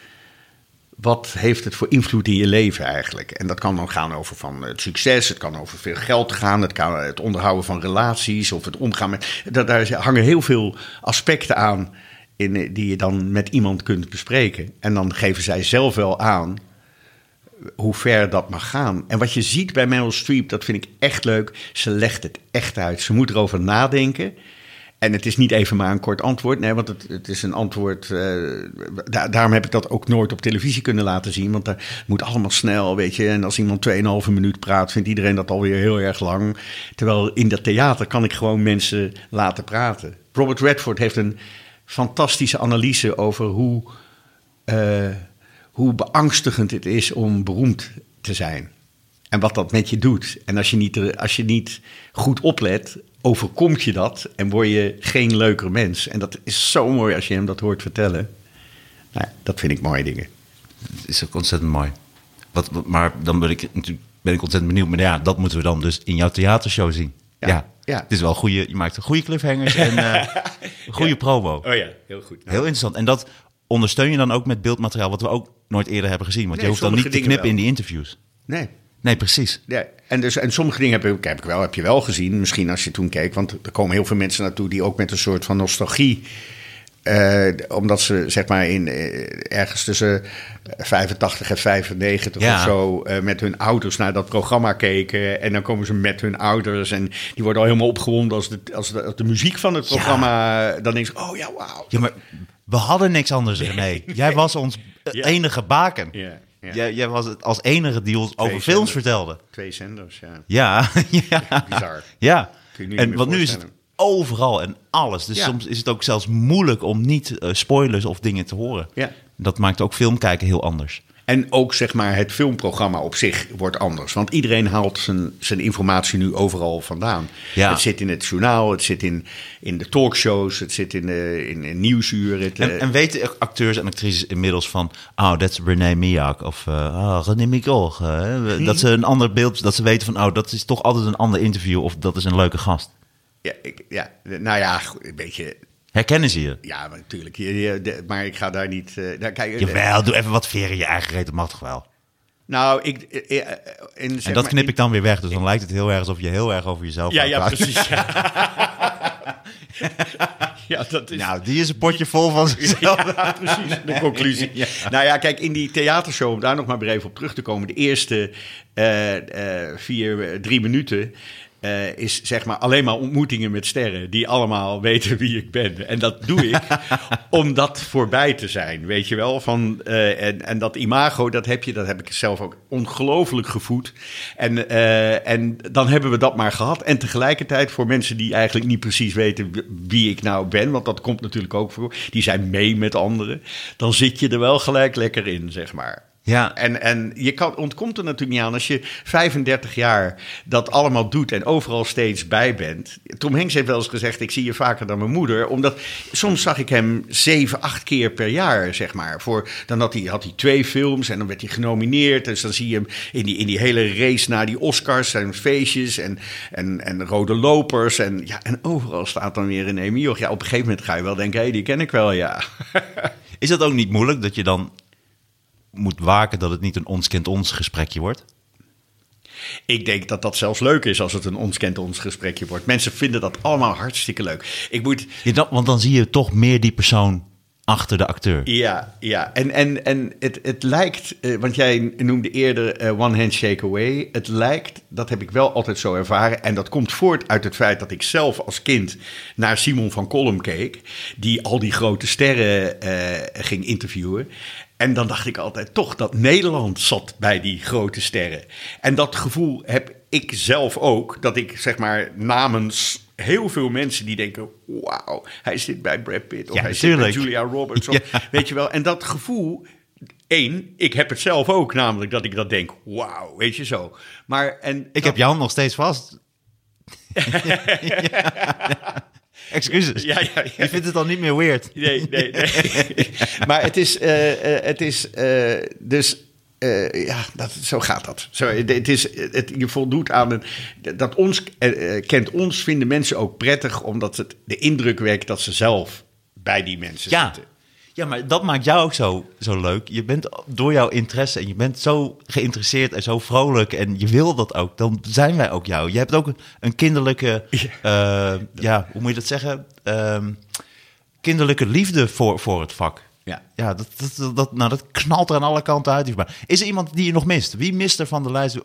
wat heeft het voor invloed in je leven eigenlijk? En dat kan dan gaan over van het succes, het kan over veel geld gaan, het kan het onderhouden van relaties of het omgaan met. Daar hangen heel veel aspecten aan in, die je dan met iemand kunt bespreken. En dan geven zij zelf wel aan hoe ver dat mag gaan. En wat je ziet bij Meryl Streep, dat vind ik echt leuk. Ze legt het echt uit. Ze moet erover nadenken. En het is niet even maar een kort antwoord. Nee, want het, het is een antwoord. Uh, daarom heb ik dat ook nooit op televisie kunnen laten zien. Want daar moet allemaal snel, weet je. En als iemand 2,5 minuut praat, vindt iedereen dat alweer heel erg lang. Terwijl in dat theater kan ik gewoon mensen laten praten. Robert Redford heeft een fantastische analyse over hoe, uh, hoe beangstigend het is om beroemd te zijn. En wat dat met je doet. En als je niet, als je niet goed oplet, overkomt je dat en word je geen leuker mens. En dat is zo mooi als je hem dat hoort vertellen. Nou, dat vind ik mooie dingen. Dat is ook ontzettend mooi. Wat, maar dan ben ik natuurlijk ben ik ontzettend benieuwd. Maar ja, dat moeten we dan dus in jouw theatershow zien. Ja, ja. Het is wel goede, je maakt een goede cliffhangers en *laughs* uh, goede ja. promo. Oh ja, heel goed. Heel interessant. En dat ondersteun je dan ook met beeldmateriaal, wat we ook nooit eerder hebben gezien. Want nee, je hoeft dan niet te knippen in die interviews. Nee, Nee, precies. Ja, en, dus, en sommige dingen heb ik, heb ik wel, heb je wel gezien, misschien als je toen keek. Want er komen heel veel mensen naartoe die ook met een soort van nostalgie. Uh, omdat ze zeg maar in, uh, ergens tussen 85 en 95 ja. of zo uh, met hun ouders naar dat programma keken. En dan komen ze met hun ouders en die worden al helemaal opgewonden als de, als de, als de muziek van het programma. Ja. Dan denk je, oh ja, wauw. Ja, maar we hadden niks anders, René. Jij was ons *laughs* enige baken. Ja. Ja. Jij, jij, was het als enige die ons Twee over films zenders. vertelde. Twee zenders, ja. Ja, *laughs* ja. bizar. Ja. En want nu is het overal en alles. Dus ja. soms is het ook zelfs moeilijk om niet uh, spoilers of dingen te horen. Ja. Dat maakt ook film kijken heel anders. En ook zeg maar het filmprogramma op zich wordt anders. Want iedereen haalt zijn, zijn informatie nu overal vandaan. Ja. Het zit in het journaal, het zit in, in de talkshows, het zit in, de, in, in nieuwsuur. Het, en, en, weten acteurs en actrices inmiddels van... oh, dat is René Miak of uh, oh, René Migol. Uh, dat ze een ander beeld... dat ze weten van... oh, dat is toch altijd een ander interview... of dat is een leuke gast. Ja, ik, ja nou ja, een beetje... Herkennen ze je? Ja, maar natuurlijk. Je, je, de, maar ik ga daar niet... Uh, daar, kijk, Jawel, doe even wat veren in je eigen reet. Dat mag toch wel? Nou, ik... In, en dat maar, knip ik dan weer weg. Dus dan lijkt het heel erg alsof je heel erg over jezelf Ja, ja, precies. Ja. *laughs* *laughs* ja, dat is... Nou, die is een potje vol van zichzelf. Ja, *laughs* precies, de conclusie. Ja. Nou ja, kijk, in die theatershow, om daar nog maar even op terug te komen... de eerste uh, uh, vier, drie minuten... Uh, is zeg maar alleen maar ontmoetingen met sterren die allemaal weten wie ik ben. En dat doe ik *laughs* om dat voorbij te zijn, weet je wel. Van, uh, en, en dat imago, dat heb je, dat heb ik zelf ook ongelooflijk gevoed. En, uh, en dan hebben we dat maar gehad. En tegelijkertijd voor mensen die eigenlijk niet precies weten wie ik nou ben, want dat komt natuurlijk ook voor, die zijn mee met anderen, dan zit je er wel gelijk lekker in, zeg maar. Ja. En, en je kan, ontkomt er natuurlijk niet aan als je 35 jaar dat allemaal doet en overal steeds bij bent. Tom Hanks heeft wel eens gezegd: Ik zie je vaker dan mijn moeder. Omdat soms zag ik hem zeven, acht keer per jaar, zeg maar. Voor, dan had hij, had hij twee films en dan werd hij genomineerd. Dus dan zie je hem in die, in die hele race naar die Oscars en feestjes en, en, en rode lopers. En, ja, en overal staat dan weer een Emil. Ja, op een gegeven moment ga je wel denken: hé, hey, die ken ik wel, ja. *laughs* Is dat ook niet moeilijk dat je dan moet waken dat het niet een ons kent ons gesprekje wordt? Ik denk dat dat zelfs leuk is als het een ons kent ons gesprekje wordt. Mensen vinden dat allemaal hartstikke leuk. Ik moet... Ja, dat, want dan zie je toch meer die persoon achter de acteur. Ja, ja. En, en, en het, het lijkt, eh, want jij noemde eerder eh, One Handshake Away. Het lijkt, dat heb ik wel altijd zo ervaren. En dat komt voort uit het feit dat ik zelf als kind naar Simon van Kolm keek. Die al die grote sterren eh, ging interviewen. En dan dacht ik altijd toch dat Nederland zat bij die grote sterren. En dat gevoel heb ik zelf ook. Dat ik zeg maar namens heel veel mensen die denken: wauw, hij zit bij Brad Pitt of Ja, hij zit bij. Julia Roberts. Of, *laughs* Ja. Weet je wel? En dat gevoel. Eén, ik heb het zelf ook, namelijk dat ik dat denk, wauw, weet je zo. Maar en Ik dat- heb hand nog steeds vast. *laughs* *laughs* Excuses. Ja, ja, ja. Je vindt het al niet meer weird. Nee, nee, nee. *laughs* maar het is, eh, eh, het is eh, dus. eh, ja, dat, zo gaat dat. Zo, het is, het, je voldoet aan een. Dat ons kent ons, vinden mensen ook prettig, omdat het de indruk wekt dat ze zelf bij die mensen Ja. zitten. Ja, maar dat maakt jou ook zo, zo leuk. Je bent door jouw interesse en je bent zo geïnteresseerd en zo vrolijk en je wil dat ook. Dan zijn wij ook jou. Je hebt ook een, kinderlijke, *laughs* eh, ja, hoe moet je dat zeggen? Ehm, kinderlijke liefde voor, voor het vak. Ja. Ja, dat, dat, dat, nou, dat knalt er aan alle kanten uit. Is er iemand die je nog mist? Wie mist er van de lijst?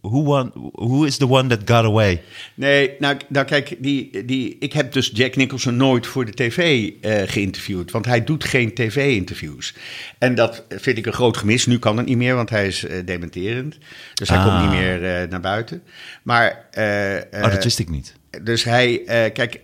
Who, one, who is the one that got away? Nee, nou, nou kijk, die, die, ik heb dus Jack Nicholson nooit voor de tv eh, geïnterviewd. Want hij doet geen tv-interviews. En dat vind ik een groot gemis. Nu kan het niet meer, want hij is eh, dementerend. Dus hij Ah. komt niet meer eh, naar buiten. Maar, Oh, dat wist ik niet. dus hij, kijk,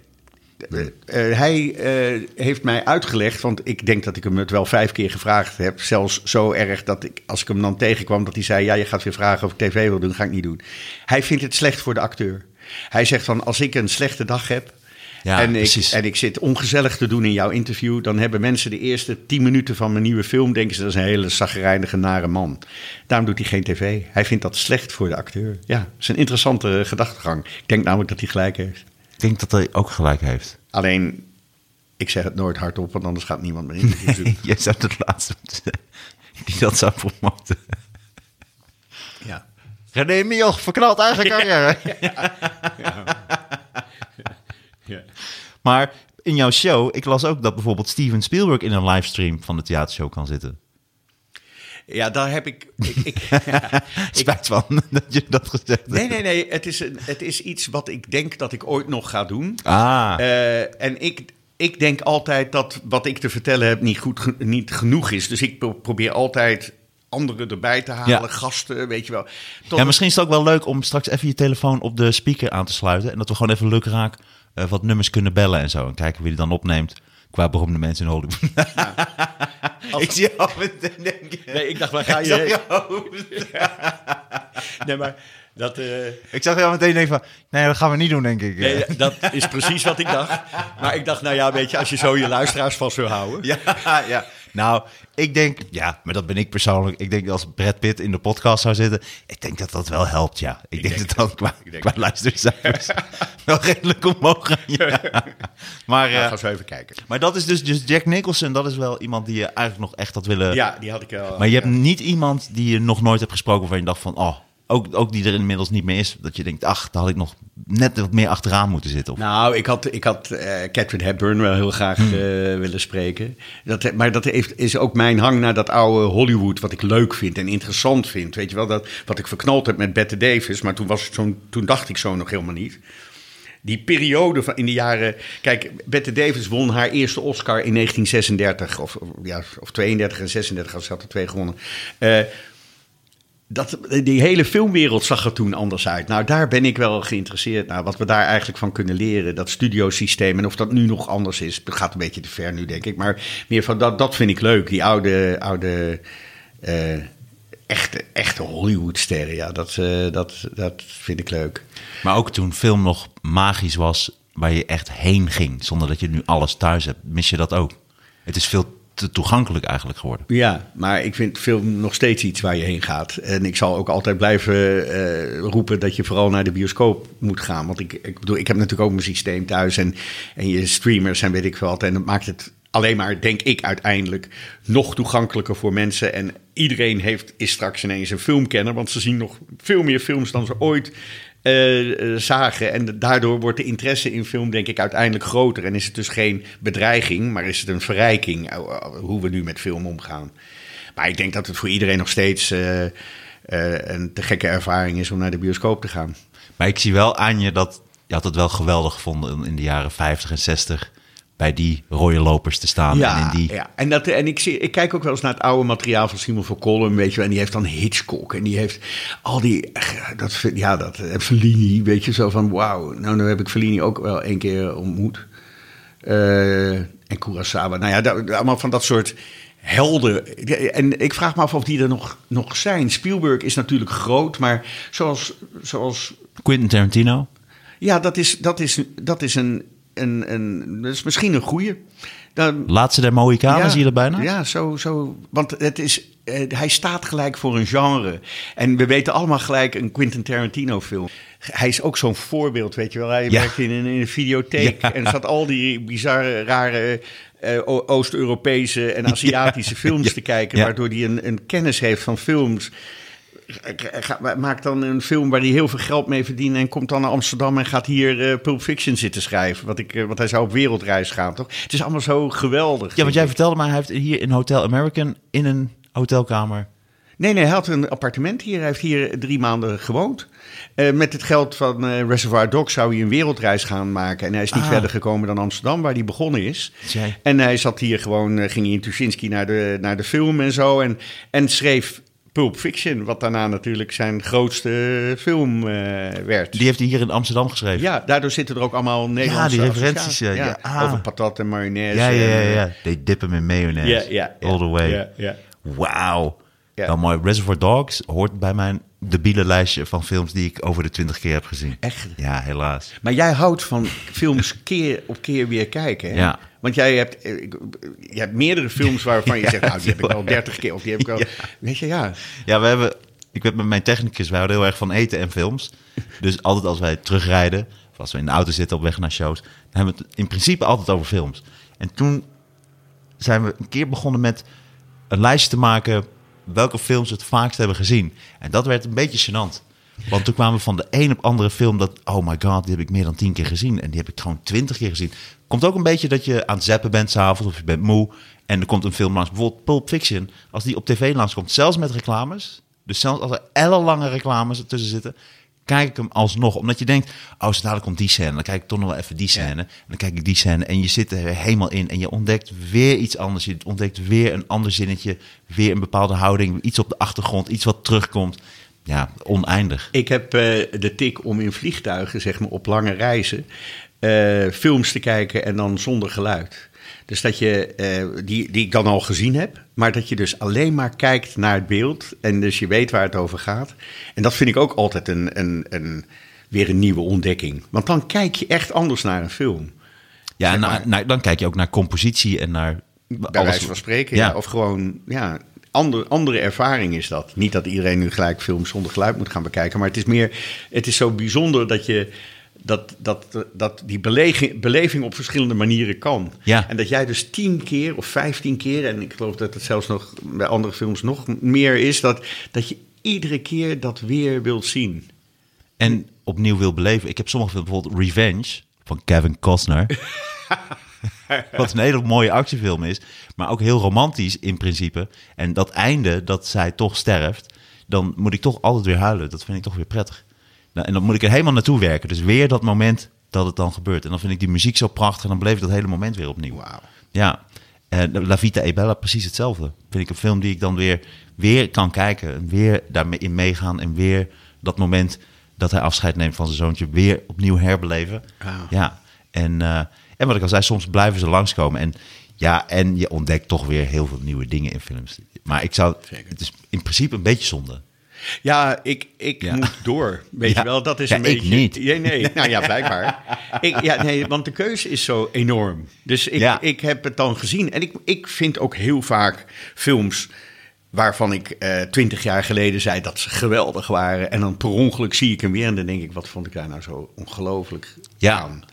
eh, eh, hij eh, heeft mij uitgelegd, want ik denk dat ik hem het wel vijf keer gevraagd heb. Zelfs zo erg dat ik, als ik hem dan tegenkwam, dat hij zei: Ja, je gaat weer vragen of ik tv wil doen. ga ik niet doen. Hij vindt het slecht voor de acteur. Hij zegt van: Als ik een slechte dag heb. Ja, en, ik, en ik zit ongezellig te doen in jouw interview. Dan hebben mensen de eerste tien minuten van mijn nieuwe film. denken ze dat is een hele zagrijnige, nare man. Daarom doet hij geen tv. Hij vindt dat slecht voor de acteur. Ja, dat is een interessante gedachtegang. Ik denk namelijk dat hij gelijk heeft. Ik denk dat hij ook gelijk heeft. Alleen, ik zeg het nooit hardop, want anders gaat niemand meer interviews *laughs* doen. Jij zou het laatste *laughs* die dat zou promoten. Ja. René Mioch verknalt eigen carrière. *laughs* Ja. Maar in jouw show, ik las ook dat bijvoorbeeld Steven Spielberg in een livestream van de theatershow kan zitten. Ja, daar heb ik... ik, ik *laughs* *laughs* Spijt van *laughs* dat je dat gezegd hebt. nee, nee, nee. Het is, een, het is iets wat ik denk dat ik ooit nog ga doen. Ah, Eh, en ik, ik denk altijd dat wat ik te vertellen heb niet, goed, niet genoeg is. Dus ik pro- probeer altijd anderen erbij te halen, Ja. gasten, weet je wel. Tot ja, misschien is het ook wel leuk om straks even je telefoon op de speaker aan te sluiten. En dat we gewoon even lukraak eh wat nummers kunnen bellen en zo. En kijken wie die dan opneemt qua beroemde mensen in Hollywood. *laughs* Ik zie jou meteen denken. Nee, ik dacht, waar ga je... jou, *laughs* Nee, maar dat... eh, ik zag jou meteen denken van, nee, dat gaan we niet doen, denk ik. Nee, dat is precies wat ik dacht. Maar ik dacht, nou ja, weet je, als je zo je luisteraars vast wil houden. *laughs* Ja, ja. Nou, ik denk, ja, maar dat ben ik persoonlijk. Ik denk als Brad Pitt in de podcast zou zitten, ik denk dat dat wel helpt, ja. Ik, denk, denk dat dat qua, Ik denk qua luistercijfers *laughs* wel redelijk omhoog gaan. Ja. Maar, Nou, eh, ga zo even kijken. maar dat is dus, dus Jack Nicholson, dat is wel iemand die je eigenlijk nog echt had willen... Ja, die had ik al. Maar je hebt niet iemand die je nog nooit hebt gesproken waarvan je dacht van, oh, ook, ook die er inmiddels niet meer is. Dat je denkt, ach, daar had ik nog net wat meer achteraan moeten zitten. Of, Nou, ik had, ik had eh, Catherine Hepburn wel heel graag Hmm. eh, willen spreken. Dat, maar dat heeft, is ook mijn hang naar dat oude Hollywood, wat ik leuk vind en interessant vind. Weet je wel, dat, wat ik verknald heb met Bette Davis, maar toen, was het zo'n, toen dacht ik zo nog helemaal niet. Die periode van in de jaren. Kijk, Bette Davis won haar eerste Oscar in 1936. Of, ja, of 32 en 36, als ze had er twee gewonnen. Eh, dat, die hele filmwereld zag er toen anders uit. Nou, daar ben ik wel geïnteresseerd naar. Wat we daar eigenlijk van kunnen leren. Dat studiosysteem. En of dat nu nog anders is. Dat gaat een beetje te ver nu, denk ik. Maar meer van dat, dat vind ik leuk. Die oude, oude eh, echte, echte Hollywoodsterren. Ja, dat, eh, dat, dat vind ik leuk. Maar ook toen film nog magisch was, waar je echt heen ging, zonder dat je nu alles thuis hebt, mis je dat ook. Het is veel te toegankelijk eigenlijk geworden. Ja, maar ik vind film nog steeds iets waar je heen gaat. En ik zal ook altijd blijven eh, roepen dat je vooral naar de bioscoop moet gaan. Want ik, ik bedoel, ik heb natuurlijk ook mijn systeem thuis en, en je streamers en weet ik wat. En dat maakt het alleen maar, denk ik uiteindelijk, nog toegankelijker voor mensen. En iedereen heeft, is straks ineens een filmkenner, want ze zien nog veel meer films dan ze ooit eh, eh, zagen. En daardoor wordt de interesse in film, denk ik, uiteindelijk groter. En is het dus geen bedreiging, maar is het een verrijking eh, hoe we nu met film omgaan. Maar ik denk dat het voor iedereen nog steeds een te gekke ervaring is om naar de bioscoop te gaan. Maar ik zie wel aan je dat je had het wel geweldig gevonden in de jaren 50 en 60 bij die rode lopers te staan. en in die... ja. En, dat, en ik, zie, ik kijk ook wel eens naar het oude materiaal van Simon van Kolm, weet je. En die heeft dan Hitchcock en die heeft al die, eh, dat, ja, dat, en Fellini, weet je, zo van wauw. Nou, nu heb ik Fellini ook wel één keer ontmoet. Eh, en Kurosawa, nou ja, dat- allemaal van dat soort helden. En ik vraag me af of die er nog, nog zijn. Spielberg is natuurlijk groot, maar zoals, zoals Quentin Tarantino. ja, dat is, dat is, dat is een, een, een, dat is misschien een goeie. Dan, Laatste der Mohikanen, zie je dat bijna? Ja, zo, zo. Want het is, eh, hij staat gelijk voor een genre. En we weten allemaal gelijk een Quentin Tarantino film. Hij is ook zo'n voorbeeld, weet je wel. Hij Ja. werkte in een, in een videotheek Ja. en er zat al die bizarre, rare eh, Oost-Europese en Aziatische films te kijken. Waardoor hij een, een kennis heeft van films. Maakt dan een film waar hij heel veel geld mee verdient en komt dan naar Amsterdam en gaat hier eh, Pulp Fiction zitten schrijven. Wat ik, eh, want hij zou op wereldreis gaan, toch? Het is allemaal zo geweldig. Ja, want jij vertelde mij, hij heeft hier in Hotel American in een hotelkamer. Nee, nee, hij had een appartement hier. Hij heeft hier drie maanden gewoond. Eh, met het geld van Reservoir Dogs zou hij een wereldreis gaan maken. En hij is niet Ah. verder gekomen dan Amsterdam, waar hij begonnen is. En hij zat hier gewoon, eh, ging hij in Tuschinski naar de, naar de film en zo. En, en schreef Pulp Fiction, wat daarna natuurlijk zijn grootste film eh, werd. Die heeft hij hier in Amsterdam geschreven. Ja, daardoor zitten er ook allemaal Nederlandse die referenties, associaties. ja, ja. Ah. Over patat en mayonaise. ja, ja, ja. ja. They dip hem in mayonaise. Ja, ja, ja. All the way. Ja, ja. Wauw. Ja. Wel mooi. Reservoir Dogs hoort bij mijn debiele lijstje van films die ik over de twintig keer heb gezien. Echt? Ja, helaas. Maar jij houdt van films *laughs* keer op keer weer kijken. Hè? Ja. Want jij hebt, eh, ik- je hebt meerdere films waarvan je *laughs* Ja, zegt, nou, die heb ik al dertig keer. Of die heb ik al. Ja. Weet je, ja. Ja, we hebben... Ik weet met mijn technicus, wij houden heel erg van eten en films. Dus altijd als wij terugrijden, of als we in de auto zitten op weg naar shows, dan hebben we het in principe altijd over films. En toen zijn we een keer begonnen met een lijstje te maken welke films we het vaakst hebben gezien. En dat werd een beetje gênant. Want toen kwamen we van de een op andere film dat, oh my god, die heb ik meer dan tien keer gezien. En die heb ik gewoon twintig keer gezien. Komt ook een beetje dat je aan het zappen bent s'avonds of je bent moe. En er komt een film langs, bijvoorbeeld Pulp Fiction. Als die op tv langskomt, zelfs met reclames. Dus zelfs als er ellenlange reclames ertussen zitten, kijk ik hem alsnog. Omdat je denkt, oh, zo dadelijk komt die scène. Dan kijk ik toch nog wel even die scène. En dan kijk ik die scène. En je zit er helemaal in. En je ontdekt weer iets anders. Je ontdekt weer een ander zinnetje. Weer een bepaalde houding. Iets op de achtergrond. Iets wat terugkomt. Ja, oneindig. Ik heb eh, de tik om in vliegtuigen, zeg maar, op lange reizen, eh, films te kijken en dan zonder geluid. Dus dat je, eh, die, die ik dan al gezien heb, maar dat je dus alleen maar kijkt naar het beeld en dus je weet waar het over gaat. En dat vind ik ook altijd een, een, een, weer een nieuwe ontdekking. Want dan kijk je echt anders naar een film. Ja, Zeg na- maar. na- dan kijk je ook naar compositie en naar Bij wijze van spreken, ja. Ja. Of gewoon, ja, ander, andere ervaring is dat. Niet dat iedereen nu gelijk films zonder geluid moet gaan bekijken. Maar het is meer, het is zo bijzonder dat je... Dat, dat, dat die beleving, beleving op verschillende manieren kan. Ja. En dat jij dus tien keer of vijftien keer... en ik geloof dat het zelfs nog bij andere films nog meer is... dat, dat je iedere keer dat weer wilt zien. En opnieuw wil beleven. Ik heb sommige films, bijvoorbeeld Revenge van Kevin Costner. *laughs* *laughs* wat een hele mooie actiefilm is. Maar ook heel romantisch in principe. En dat einde, dat zij toch sterft. Dan moet ik toch altijd weer huilen. Dat vind ik toch weer prettig. Nou, en dan moet ik er helemaal naartoe werken. Dus weer dat moment dat het dan gebeurt. En dan vind ik die muziek zo prachtig. En dan beleef ik dat hele moment weer opnieuw. Wauw. Ja, en La Vita e Bella precies hetzelfde. Vind ik een film die ik dan weer, weer kan kijken. En weer daarmee in meegaan. En weer dat moment dat hij afscheid neemt van zijn zoontje... weer opnieuw herbeleven. Wauw. Ja, en, eh, en wat ik al zei, soms blijven ze langskomen. En ja, en je ontdekt toch weer heel veel nieuwe dingen in films. Maar ik zou... Zeker. Het is in principe een beetje zonde. Ja, ik, ik Ja. moet door. Weet Ja. je wel, dat is Ja, een ik beetje... niet. Nee, nee. *laughs* Nou ja, blijkbaar. ik, ja, nee, want de keuze is zo enorm. Dus ik, ik heb het dan gezien. En ik, ik vind ook heel vaak films waarvan ik eh, twintig jaar geleden zei dat ze geweldig waren. En dan per ongeluk zie ik hem weer en dan denk ik, wat vond ik daar nou zo ongelooflijk Ja. aan?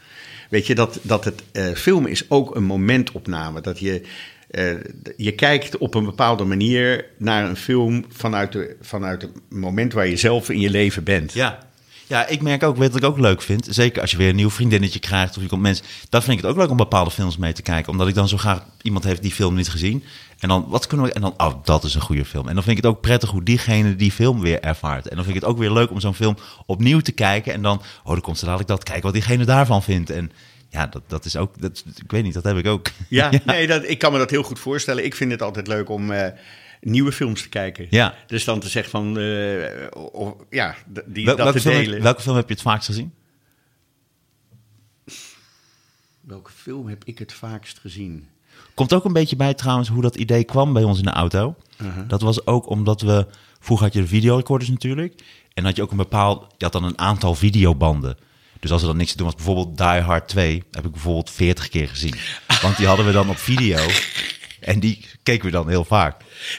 Weet je, dat, dat het eh filmen is ook een momentopname. Dat je, eh, je kijkt op een bepaalde manier naar een film vanuit, de, vanuit het moment waar je zelf in je leven bent. Ja. Ja, ik merk ook, wat ik ook leuk vind, zeker als je weer een nieuw vriendinnetje krijgt of je komt mensen, dan vind ik het ook leuk om bepaalde films mee te kijken, omdat ik dan zo graag iemand heeft die film niet gezien en dan wat kunnen we en dan oh dat is een goede film en dan vind ik het ook prettig hoe diegene die film weer ervaart en dan vind ik het ook weer leuk om zo'n film opnieuw te kijken en dan oh dan komt ze dadelijk dat kijken wat diegene daarvan vindt en ja dat, dat is ook dat, ik weet niet dat heb ik ook Ja, *laughs* nee, dat, ik kan me dat heel goed voorstellen. Ik vind het altijd leuk om eh, nieuwe films te kijken. Ja. Dus dan te zeggen van, eh, of, ja, die, Wel- dat welke, te film, delen. welke film heb je het vaakst gezien? Welke film heb ik het vaakst gezien? Komt ook een beetje bij trouwens hoe dat idee kwam bij ons in de auto. Dat was ook omdat we... Vroeger had je de videorecorders natuurlijk. En had je ook een bepaald... Je had dan een aantal videobanden. Dus als er dan niks te doen was, bijvoorbeeld Die Hard 2... heb ik bijvoorbeeld 40 keer gezien. Want die hadden we dan op video. *laughs* En die keken we dan heel vaak.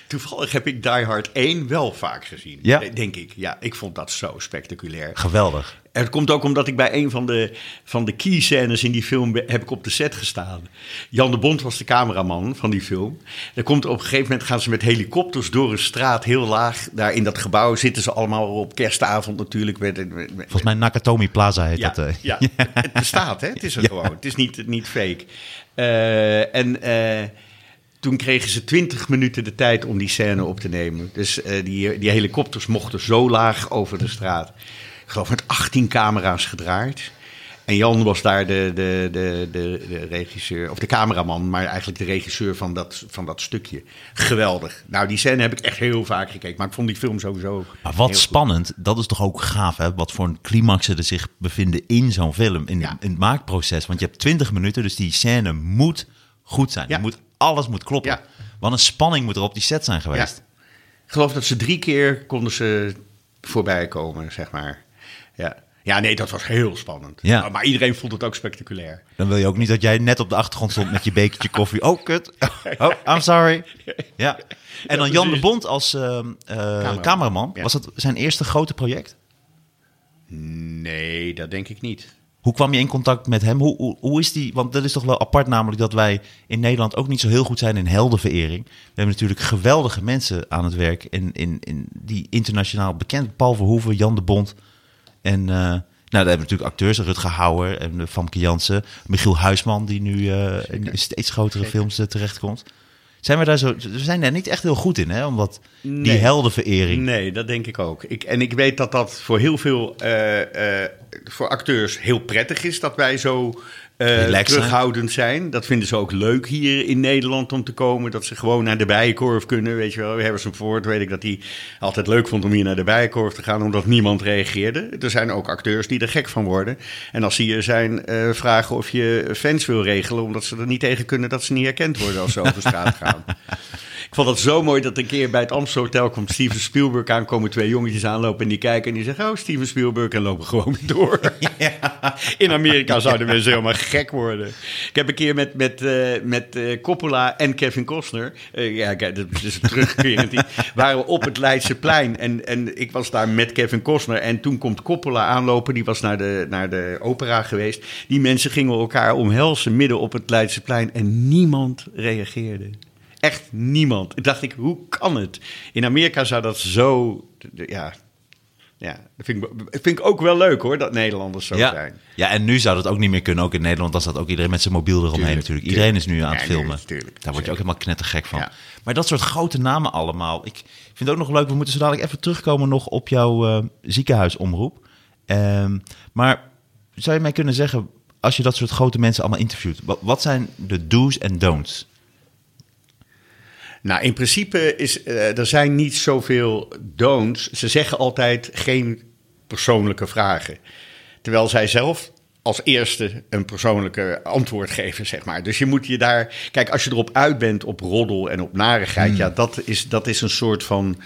Toevallig heb ik Die Hard 1 wel vaak gezien, Ja. denk ik. Ja, ik vond dat zo spectaculair. Geweldig. En het komt ook omdat ik bij een van de, van de key scènes in die film heb ik op de set gestaan. Jan de Bond was de cameraman van die film. Er komt op een gegeven moment gaan ze met helikopters door een straat heel laag. Daar in dat gebouw zitten ze allemaal op kerstavond natuurlijk. Met, met- met- Volgens mij Nakatomi Plaza heet ja, dat. eh. ja, *laughs* het bestaat, hè? Het is er gewoon. Het is niet, niet fake. Eh, en eh, toen kregen ze 20 minuten de tijd om die scène op te nemen. Dus eh, die, die helikopters mochten zo laag over de straat. Ik geloof met 18 camera's gedraaid. En Jan was daar de, de, de, de, de regisseur, of de cameraman, maar eigenlijk de regisseur van dat, van dat stukje. Geweldig. Nou, die scène heb ik echt heel vaak gekeken, maar ik vond die film sowieso. Maar wat goed. spannend, dat is toch ook gaaf, hè? Wat voor een climaxen er zich bevinden in zo'n film, in, Ja. in het maakproces. Want je hebt 20 minuten, dus die scène moet goed zijn. Ja. Je moet, alles moet kloppen. Ja. Wat een spanning moet er op die set zijn geweest. Ik geloof dat ze drie keer konden ze voorbij komen, zeg maar. Ja. Ja, nee, dat was heel spannend. Ja. Maar, iedereen vond het ook spectaculair. Dan wil je ook niet dat jij net op de achtergrond stond met je bekertje koffie. Oh, kut. Oh, I'm sorry. Ja. En dan Jan de. Bond als ehm, eh, cameraman. Was dat zijn eerste grote project? Nee, dat denk ik niet. Hoe kwam je in contact met hem? Hoe, hoe, hoe is die? Want dat is toch wel apart, namelijk dat wij in Nederland ook niet zo heel goed zijn in heldenverering. We hebben natuurlijk geweldige mensen aan het werk in, in, in die internationaal bekend. Paul Verhoeven, Jan de Bond. En uh, nou, daar hebben we natuurlijk acteurs, Rutger Hauer en uh, Famke Jansen. Michiel Huisman, die nu uh, in steeds grotere Zeker. films terechtkomt. Zijn we daar zo? We zijn daar niet echt heel goed in, hè? Omdat die heldenverering. Nee, dat denk ik ook. Ik, en ik weet dat dat voor heel veel eh, eh, voor acteurs heel prettig is dat wij zo eh, terughoudend zijn. Dat vinden ze ook leuk hier in Nederland om te komen. Dat ze gewoon naar de bijenkorf kunnen. Weet je wel, Ford weet ik dat hij altijd leuk vond om hier naar de bijenkorf te gaan, omdat niemand reageerde. Er zijn ook acteurs die er gek van worden. En als ze hier zijn, eh, vragen of je fans wil regelen, omdat ze er niet tegen kunnen dat ze niet herkend worden als ze over straat gaan. *laughs* Vond het zo mooi dat een keer bij het Amstel Hotel komt Steven Spielberg aan, komen twee jongetjes aanlopen en die kijken en die zeggen, oh Steven Spielberg en lopen gewoon *laughs* door. In Amerika zouden mensen helemaal gek worden. Ik heb een keer met, met, uh, met uh, Coppola en Kevin Costner, uh, ja kijk, dat is terugkerend, die *laughs* waren op het Leidseplein en, en ik was daar met Kevin Costner en toen komt Coppola aanlopen, die was naar de, naar de opera geweest. Die mensen gingen elkaar omhelzen midden op het Leidseplein en niemand reageerde. Echt niemand. Ik dacht ik, hoe kan het? In Amerika zou dat zo, ja, ja, dat vind ik, vind ik ook wel leuk hoor, dat Nederlanders zo ja. zijn. Ja, en nu zou dat ook niet meer kunnen. Ook in Nederland, dan staat ook iedereen met zijn mobiel eromheen Tuurlijk, natuurlijk. Iedereen is nu aan het filmen. tuurlijk, Daar word je zeker. ook helemaal knettergek van. Ja. Maar dat soort grote namen allemaal. Ik vind het ook nog leuk, we moeten zo dadelijk even terugkomen nog op jouw eh, ziekenhuisomroep. Ehm, maar zou je mij kunnen zeggen, als je dat soort grote mensen allemaal interviewt, wat zijn de do's en don'ts? Nou, in principe is eh, er zijn niet zoveel don'ts. Ze zeggen altijd geen persoonlijke vragen. Terwijl zij zelf als eerste een persoonlijke antwoord geven, zeg maar. Dus je moet je daar... Kijk, als je erop uit bent op roddel en op narigheid... ja, dat is, dat is een soort van...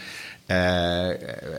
eh,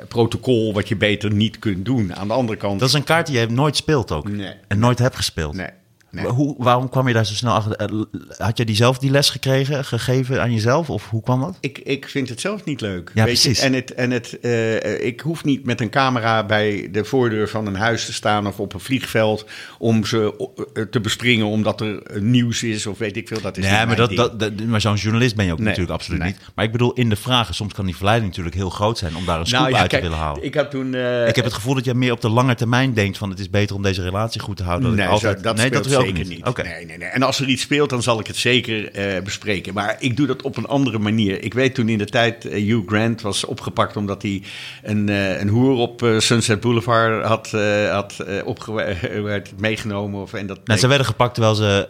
protocol wat je beter niet kunt doen. Aan de andere kant... Dat is een kaart die je nooit speelt ook. Nee. En nooit hebt gespeeld. Nee. Nee. Hoe, waarom kwam je daar zo snel achter? Eh, Had je die zelf die les gekregen, gegeven aan jezelf? Of hoe kwam dat? Ik, ik vind het zelf niet leuk. Ja, weet je? precies. En, het, en het, eh, ik hoef niet met een camera bij de voordeur van een huis te staan of op een vliegveld om ze eh, te bespringen omdat er nieuws is of weet ik veel. Dat is Nee, niet maar, dat, dat, dat- maar zo'n journalist ben je ook Nee, natuurlijk absoluut nee. niet. Maar ik bedoel, in de vragen, soms kan die verleiding natuurlijk heel groot zijn om daar een scoop Nou, ja, uit kijk, te willen halen. Ik, Ik had toen. eh, heb het gevoel dat jij meer op de lange termijn denkt van het is beter om deze relatie goed te houden. Nee, ik altijd, zo- dat nee, dat wil zeker niet. Oké. Nee, nee, nee. En als er iets speelt, dan zal ik het zeker eh, bespreken. Maar ik doe dat op een andere manier. Ik weet toen in de tijd eh, Hugh Grant was opgepakt omdat hij een, eh, een hoer op Sunset Boulevard had, had *laughs* werd meegenomen. Of, en dat Nou, ze werden gepakt terwijl ze,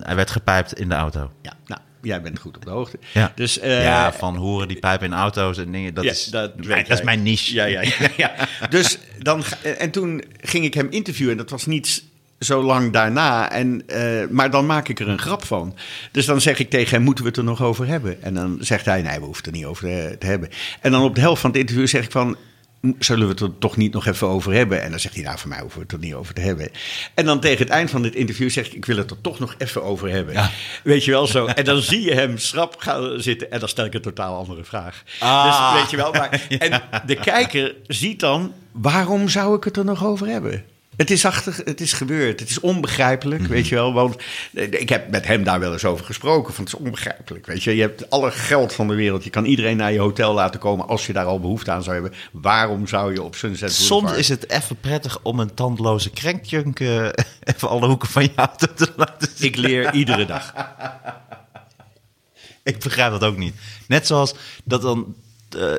hij werd gepijpt in de auto. Ja, nou, jij bent goed op de hoogte. Ja, Dus, ja van horen die pijpen in auto's en dingen. Dat, Ja, is, dat dat, weet is mijn niche. Ja, ja, ja. ja. *laughs* Dus dan, en toen ging ik hem interviewen. En dat was niet zo lang daarna. En, eh, maar dan maak ik er een grap van. Dus dan zeg ik tegen hem, moeten we het er nog over hebben? En dan zegt hij, nee, we hoeven het er niet over te, te hebben. En dan op de helft van het interview zeg ik van... Zullen we het er toch niet nog even over hebben? En dan zegt hij, nou, voor mij hoeven we het er niet over te hebben. En dan tegen het eind van dit interview zeg ik, ik wil het er toch nog even over hebben. Ja. Weet je wel zo. En dan zie je hem schrap gaan zitten en dan stel ik een totaal andere vraag. Ah. Dus weet je wel, maar, *laughs* en de kijker ziet dan, waarom zou ik het er nog over hebben? Het is achtig, het is gebeurd. Het is onbegrijpelijk, weet je wel. Want eh, ik heb met hem daar wel eens over gesproken. Van het is onbegrijpelijk, weet je. Je hebt alle geld van de wereld. Je kan iedereen naar je hotel laten komen als je daar al behoefte aan zou hebben. Waarom zou je op Sunset Soms Boulevard... is het even prettig om een tandloze krankjunk eh, *laughs* even alle hoeken van je auto te laten zien. Ik leer iedere dag. *laughs* Ik begrijp dat ook niet. Net zoals dat dan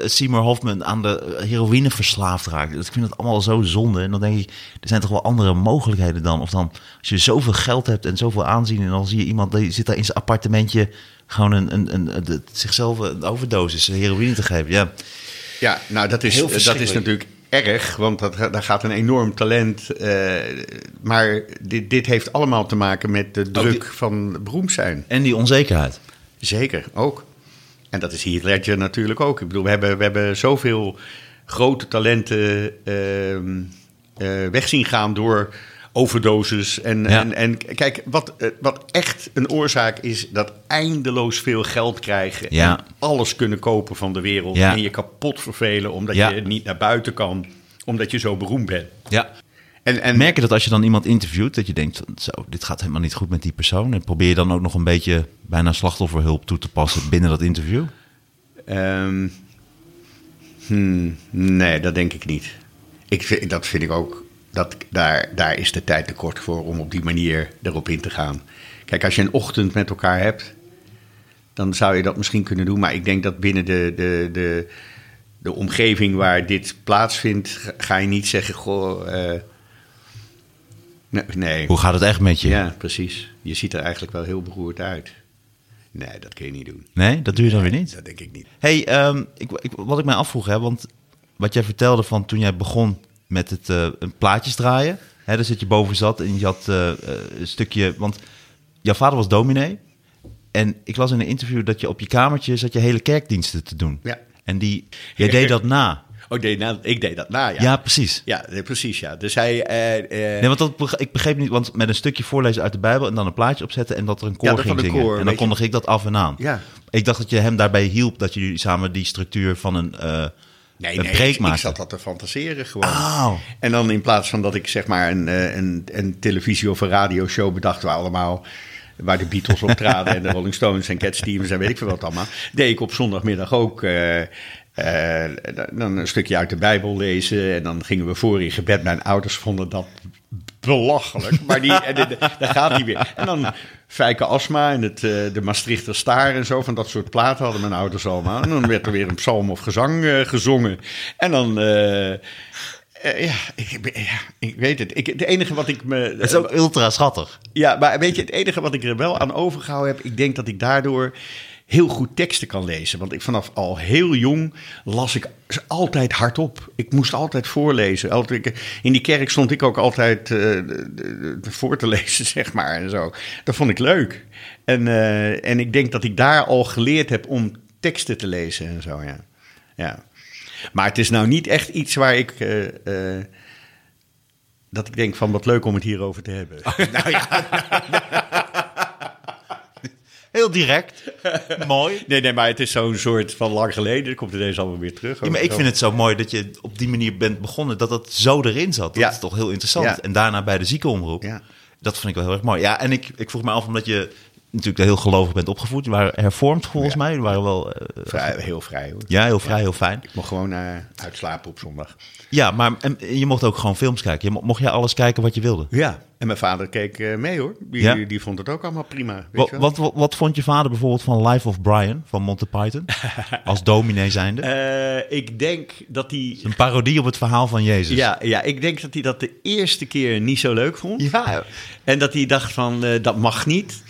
Seymour Hoffman aan de heroïne verslaafd raakt. Ik vind het allemaal zo zonde. En dan denk ik, er zijn toch wel andere mogelijkheden dan. Of dan, als je zoveel geld hebt en zoveel aanzien... en dan zie je iemand die zit daar in zijn appartementje... gewoon een, een, een, een- zichzelf een overdosis heroïne te geven. Ja, Ja, nou dat is, dat is natuurlijk erg, want dat, daar gaat een enorm talent. eh, maar dit, dit heeft allemaal te maken met de druk die- van beroemd zijn. en die onzekerheid. Zeker, ook. En dat is Heath Ledger natuurlijk ook. Ik bedoel, we hebben, we hebben zoveel grote talenten weg zien gaan door overdoses. En, Ja. en, en kijk, wat, eh, wat echt een oorzaak is, dat eindeloos veel geld krijgen. Ja. En alles kunnen kopen van de wereld. Ja. En je kapot vervelen omdat je niet naar buiten kan. Omdat je zo beroemd bent. Ja. En, en Merk je dat als je dan iemand interviewt, dat je denkt, zo, dit gaat helemaal niet goed met die persoon. En probeer je dan ook nog een beetje bijna slachtofferhulp toe te passen binnen dat interview? Ehm, hmm, nee, dat denk ik niet. Ik vind, dat vind ik ook. Dat, daar, daar is de tijd te kort voor om op die manier erop in te gaan. Kijk, als je een ochtend met elkaar hebt, dan zou je dat misschien kunnen doen. Maar ik denk dat binnen de, de, de, de omgeving waar dit plaatsvindt, ga- je niet zeggen: Goh. eh, nee, nee. Hoe gaat het echt met je? Ja, precies. Je ziet er eigenlijk wel heel beroerd uit. Nee, dat kun je niet doen. Nee, dat doe je dan weer niet. Dat denk ik niet. hey, ehm, ik, ik, wat ik mij afvroeg, hè, want wat jij vertelde van toen jij begon met het eh, plaatjes draaien. Hè, daar zit je boven zat en je had eh, eh, een stukje... Want jouw vader was dominee. En ik las in een interview dat je op je kamertje zat je hele kerkdiensten te doen. Ja. En die, jij deed dat na. Oh, ik deed, na- ik deed dat na, ja. Ja, precies. Ja, precies, ja. Dus hij... eh, eh, Nee, want dat, ik begreep niet, want met een stukje voorlezen uit de Bijbel en dan een plaatje opzetten en dat er een koor Ja, ging zingen. koor, en dan je. kondig ik dat af en aan. Ja. Ik dacht dat je hem daarbij hielp, dat jullie samen die structuur van een, eh nee, een nee, ik, zat dat te fantaseren gewoon. Oh. En dan in plaats van dat ik zeg maar een, een, een televisie- of een radioshow bedacht... waar allemaal... waar de Beatles optraden en de *laughs* Rolling Stones en Cat Stevens en weet ik veel wat allemaal... deed ik op zondagmiddag ook... eh, dan een stukje uit de Bijbel lezen en dan gingen we voor in gebed. Mijn ouders vonden dat belachelijk, maar die, de- daar gaat niet weer. En dan Fijke Asma en het, eh, de Maastrichter Staar en zo, van dat soort platen hadden mijn ouders allemaal. En dan werd er weer een psalm of gezang eh, gezongen. En dan, eh, eh, ja, ik, ja, ik weet het. Ik, het enige wat ik me... Het is ook ultra schattig. Ja, maar weet je, het enige wat ik er wel aan overgehouden heb, ik denk dat ik daardoor heel goed teksten kan lezen. Want ik vanaf al heel jong las ik ze altijd hardop. Ik moest altijd voorlezen. Altijd, in die kerk stond ik ook altijd eh, voor te *laughs* lezen, zeg maar. En zo. Dat vond ik leuk. En, eh, en ik denk dat ik daar al geleerd heb om teksten te lezen en zo, ja. ja. Maar het is nou niet echt iets waar ik... eh, dat ik denk van wat leuk om het hierover te hebben. *laughs* Nou ja. *laughs* Heel direct. *laughs* Mooi. Nee, nee, maar het is zo'n soort van lang geleden. Dan komt ineens allemaal weer terug. Ja, maar ik vind het zo mooi dat je op die manier bent begonnen, dat dat zo erin zat. Dat Ja. is toch heel interessant. Ja. En daarna bij de ziekenomroep. Ja. Dat vind ik wel heel erg mooi. Ja, en ik, ik vroeg me af, omdat je natuurlijk heel gelovig bent opgevoed. Je waren hervormd volgens Ja. mij. Je waren wel, eh, Vrij, heel vrij hoor. ja, heel vrij, heel fijn. Ik mocht gewoon eh, uitslapen op zondag. Ja, maar en, je mocht ook gewoon films kijken. Je mo- mocht je alles kijken wat je wilde? Ja, en mijn vader keek eh, mee hoor. Die, Ja? die vond het ook allemaal prima. Weet Wat, je wel? wat, wat, wat vond je vader bijvoorbeeld van Life of Brian van Monty Python? *laughs* Als dominee zijnde? Ik denk dat hij... Een parodie op het verhaal van Jezus. Ja, ja, ik denk dat hij dat de eerste keer niet zo leuk vond. Ja. En dat hij dacht van, dat mag niet.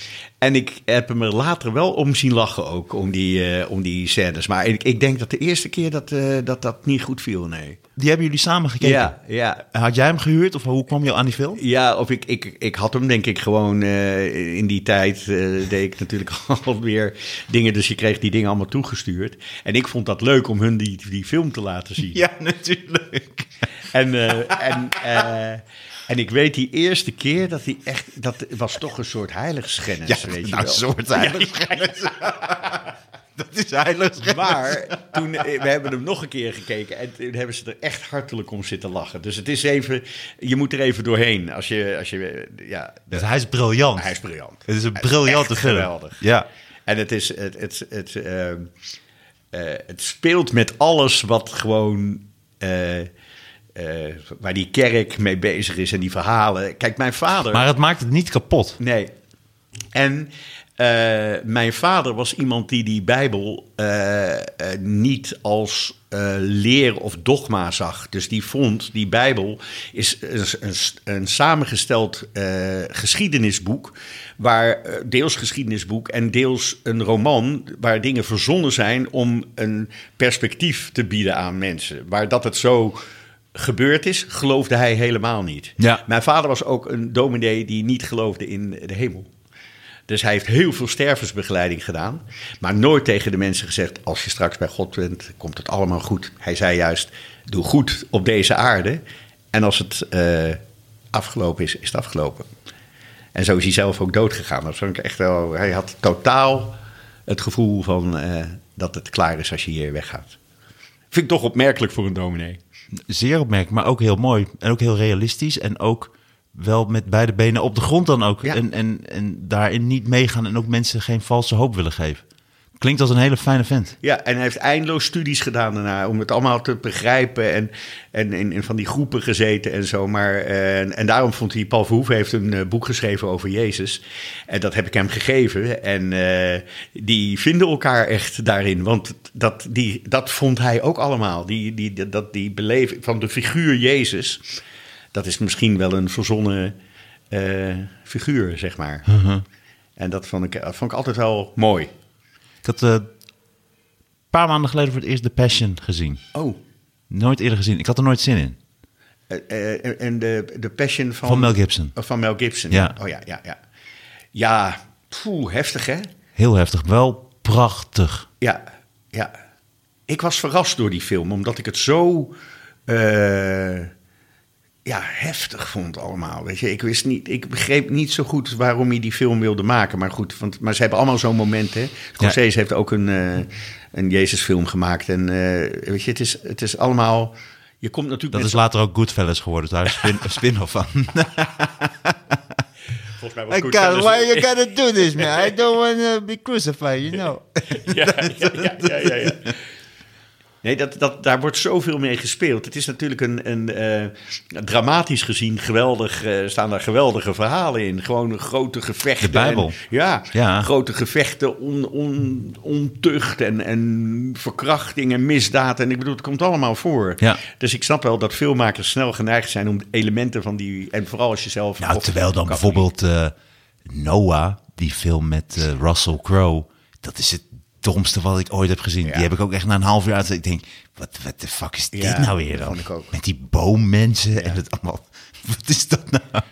En ik heb hem er later wel om zien lachen ook, om die, eh, om die scènes. Maar ik, ik denk dat de eerste keer dat, eh, dat dat niet goed viel, nee. Die hebben jullie samen gekeken? Ja, ja. Had jij hem gehuurd of hoe kwam je aan die film? Ja, of ik, ik, ik had hem denk ik gewoon eh, in die tijd deed ik natuurlijk *laughs* alweer dingen. Dus je kreeg die dingen allemaal toegestuurd. En ik vond dat leuk om hun die, die film te laten zien. *laughs* Ja, natuurlijk. En, en, en ik weet die eerste keer dat hij echt, dat was toch een soort heiligschennis, Ja, weet je nou, wel. soort heiligschennis. *laughs* Dat is heiligschennis. Maar toen, eh, we hebben hem nog een keer gekeken en toen hebben ze er echt hartelijk om zitten lachen. Dus het is even, je moet er even doorheen. Als je, als je eh, ja, Dus hij is briljant. hij is briljant. Het is een briljante film. geweldig. Ja. En het is, het, het, het, eh, eh, het speelt met alles wat gewoon, eh, eh, waar die kerk mee bezig is en die verhalen. Kijk, mijn vader... Maar het maakt het niet kapot. Nee. En eh, mijn vader was iemand die die Bijbel eh, niet als leer of dogma zag. Dus die vond, die Bijbel is een, een, een samengesteld geschiedenisboek. Waar deels geschiedenisboek en deels een roman. Waar dingen verzonnen zijn om een perspectief te bieden aan mensen. Waar dat het zo gebeurd is, geloofde hij helemaal niet. Ja. Mijn vader was ook een dominee die niet geloofde in de hemel. Dus hij heeft heel veel stervensbegeleiding gedaan. Maar nooit tegen de mensen gezegd: als je straks bij God bent, komt het allemaal goed. Hij zei juist: doe goed op deze aarde. En als het eh, afgelopen is, is het afgelopen. En zo is hij zelf ook dood gegaan. Dat vond ik echt wel. Hij had totaal het gevoel van eh, dat het klaar is als je hier weggaat. Vind ik toch opmerkelijk voor een dominee. Zeer opmerkelijk, maar ook heel mooi. En ook heel realistisch. En ook wel met beide benen op de grond dan ook. Ja. En, en, en daarin niet meegaan en ook mensen geen valse hoop willen geven. Klinkt als een hele fijne vent. Ja, en hij heeft eindeloos studies gedaan daarna om het allemaal te begrijpen en, en in, in van die groepen gezeten en zo. Maar, eh, en, en daarom vond hij, Paul Verhoeven heeft een eh, boek geschreven over Jezus. En dat heb ik hem gegeven. En eh, die vinden elkaar echt daarin, want dat, die, dat vond hij ook allemaal. Die, die, dat, die beleving van de figuur Jezus, dat is misschien wel een verzonnen figuur, zeg maar. En dat vond ik, dat vond ik altijd wel mooi. Ik had eh, een paar maanden geleden voor het eerst The Passion gezien. Oh, Nooit eerder gezien. Ik had er nooit zin in. Eh, eh, en de, de Passion van... Van Mel Gibson. Oh, Van Mel Gibson. Ja. Oh ja, ja, ja. Ja, poeh, heftig hè? Heel heftig. Wel prachtig. Ja, ja. Ik was verrast door die film, omdat ik het zo eh, ja, heftig vond allemaal. Weet je, ik wist niet, ik begreep niet zo goed waarom hij die film wilde maken. Maar goed, want, maar ze hebben allemaal zo'n moment. Hè? Scorsese heeft ook een, eh, een Jezusfilm gemaakt. En eh, weet je, het is, het is allemaal. Je komt natuurlijk. Dat met is later ook Goodfellas geworden. Daar is spin- een spin-off van. *laughs* volgens mij was Goodfellas- why you gotta do this, man? I don't want to be crucified, you know. *laughs* ja, ja, ja, ja, ja, ja. Nee, dat, dat, daar wordt zoveel mee gespeeld. Het is natuurlijk een, een eh, dramatisch gezien geweldig, eh, staan daar geweldige verhalen in. Gewoon grote gevechten. De Bijbel. en- ja, Ja. grote gevechten, on, on, ontucht en, en verkrachting en misdaad. En ik bedoel, het komt allemaal voor. Ja. Dus ik snap wel dat filmmakers snel geneigd zijn om elementen van die... En vooral als je zelf... Nou, terwijl dan bijvoorbeeld eh, Noah, die film met Russell Crowe, dat is het domste wat ik ooit heb gezien. Ja. Die heb ik ook echt na een half uit. Ik denk, wat de fuck is dit Ja, nou weer dan? Met die boommensen en het allemaal. *laughs* Wat is dat nou?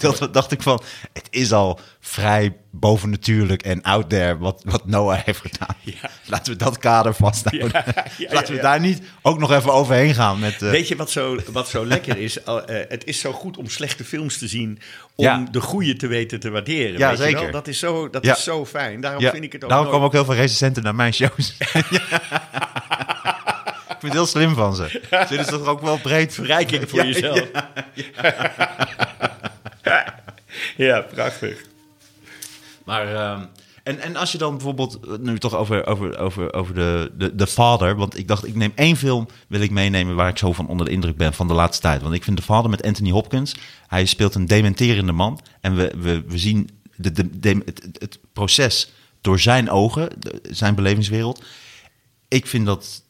*laughs* dat dacht ik van, het is al vrij bovennatuurlijk en out there wat, wat Noah heeft gedaan. Ja. Laten we dat kader vasthouden. Ja, Laten we daar niet ook nog even overheen gaan met... eh, Weet je wat zo, wat zo lekker is? Eh, het is zo goed om slechte films te zien, om de goede te weten te waarderen. Ja, weet je zeker. wel? Dat is zo, dat is zo fijn. Daarom vind ik het ook daarom komen ook heel veel recensenten naar mijn shows. *laughs* *laughs* ik vind het heel slim van ze. Ze is toch ook wel breed verrijking voor Ja, jezelf. Ja, prachtig. Maar, ehm, en, en als je dan bijvoorbeeld, eh, nu toch over, over, over, over de, de, de Father. Want ik dacht, ik neem één film, wil ik meenemen waar ik zo van onder de indruk ben van de laatste tijd. Want ik vind de Father met Anthony Hopkins, hij speelt een dementerende man. En we, we, we zien de, de, de- het, proces door zijn ogen, zijn belevingswereld. Ik vind dat,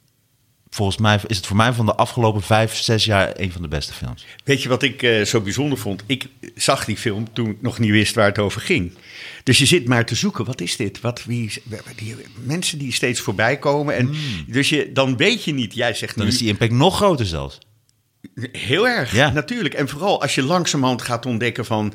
volgens mij is het voor mij van de afgelopen vijf, zes jaar een van de beste films. Weet je wat ik eh, zo bijzonder vond? Ik zag die film toen ik nog niet wist waar het over ging. Dus je zit maar te zoeken, wat is dit? Wat, wie, die mensen die steeds voorbij komen. En, Dus je, dan weet je niet, jij zegt Dan nu... is die impact nog groter zelfs. Heel erg, Ja. natuurlijk. En vooral als je langzamerhand gaat ontdekken van...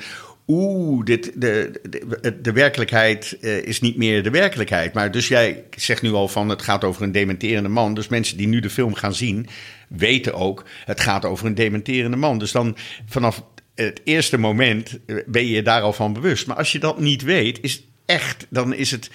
Oeh, dit, de, de, de werkelijkheid eh, is niet meer de werkelijkheid. Maar dus jij zegt nu al van het gaat over een dementerende man. Dus mensen die nu de film gaan zien, weten ook... het gaat over een dementerende man. Dus dan vanaf het eerste moment eh, ben je je daar al van bewust. Maar als je dat niet weet, is echt, dan is het...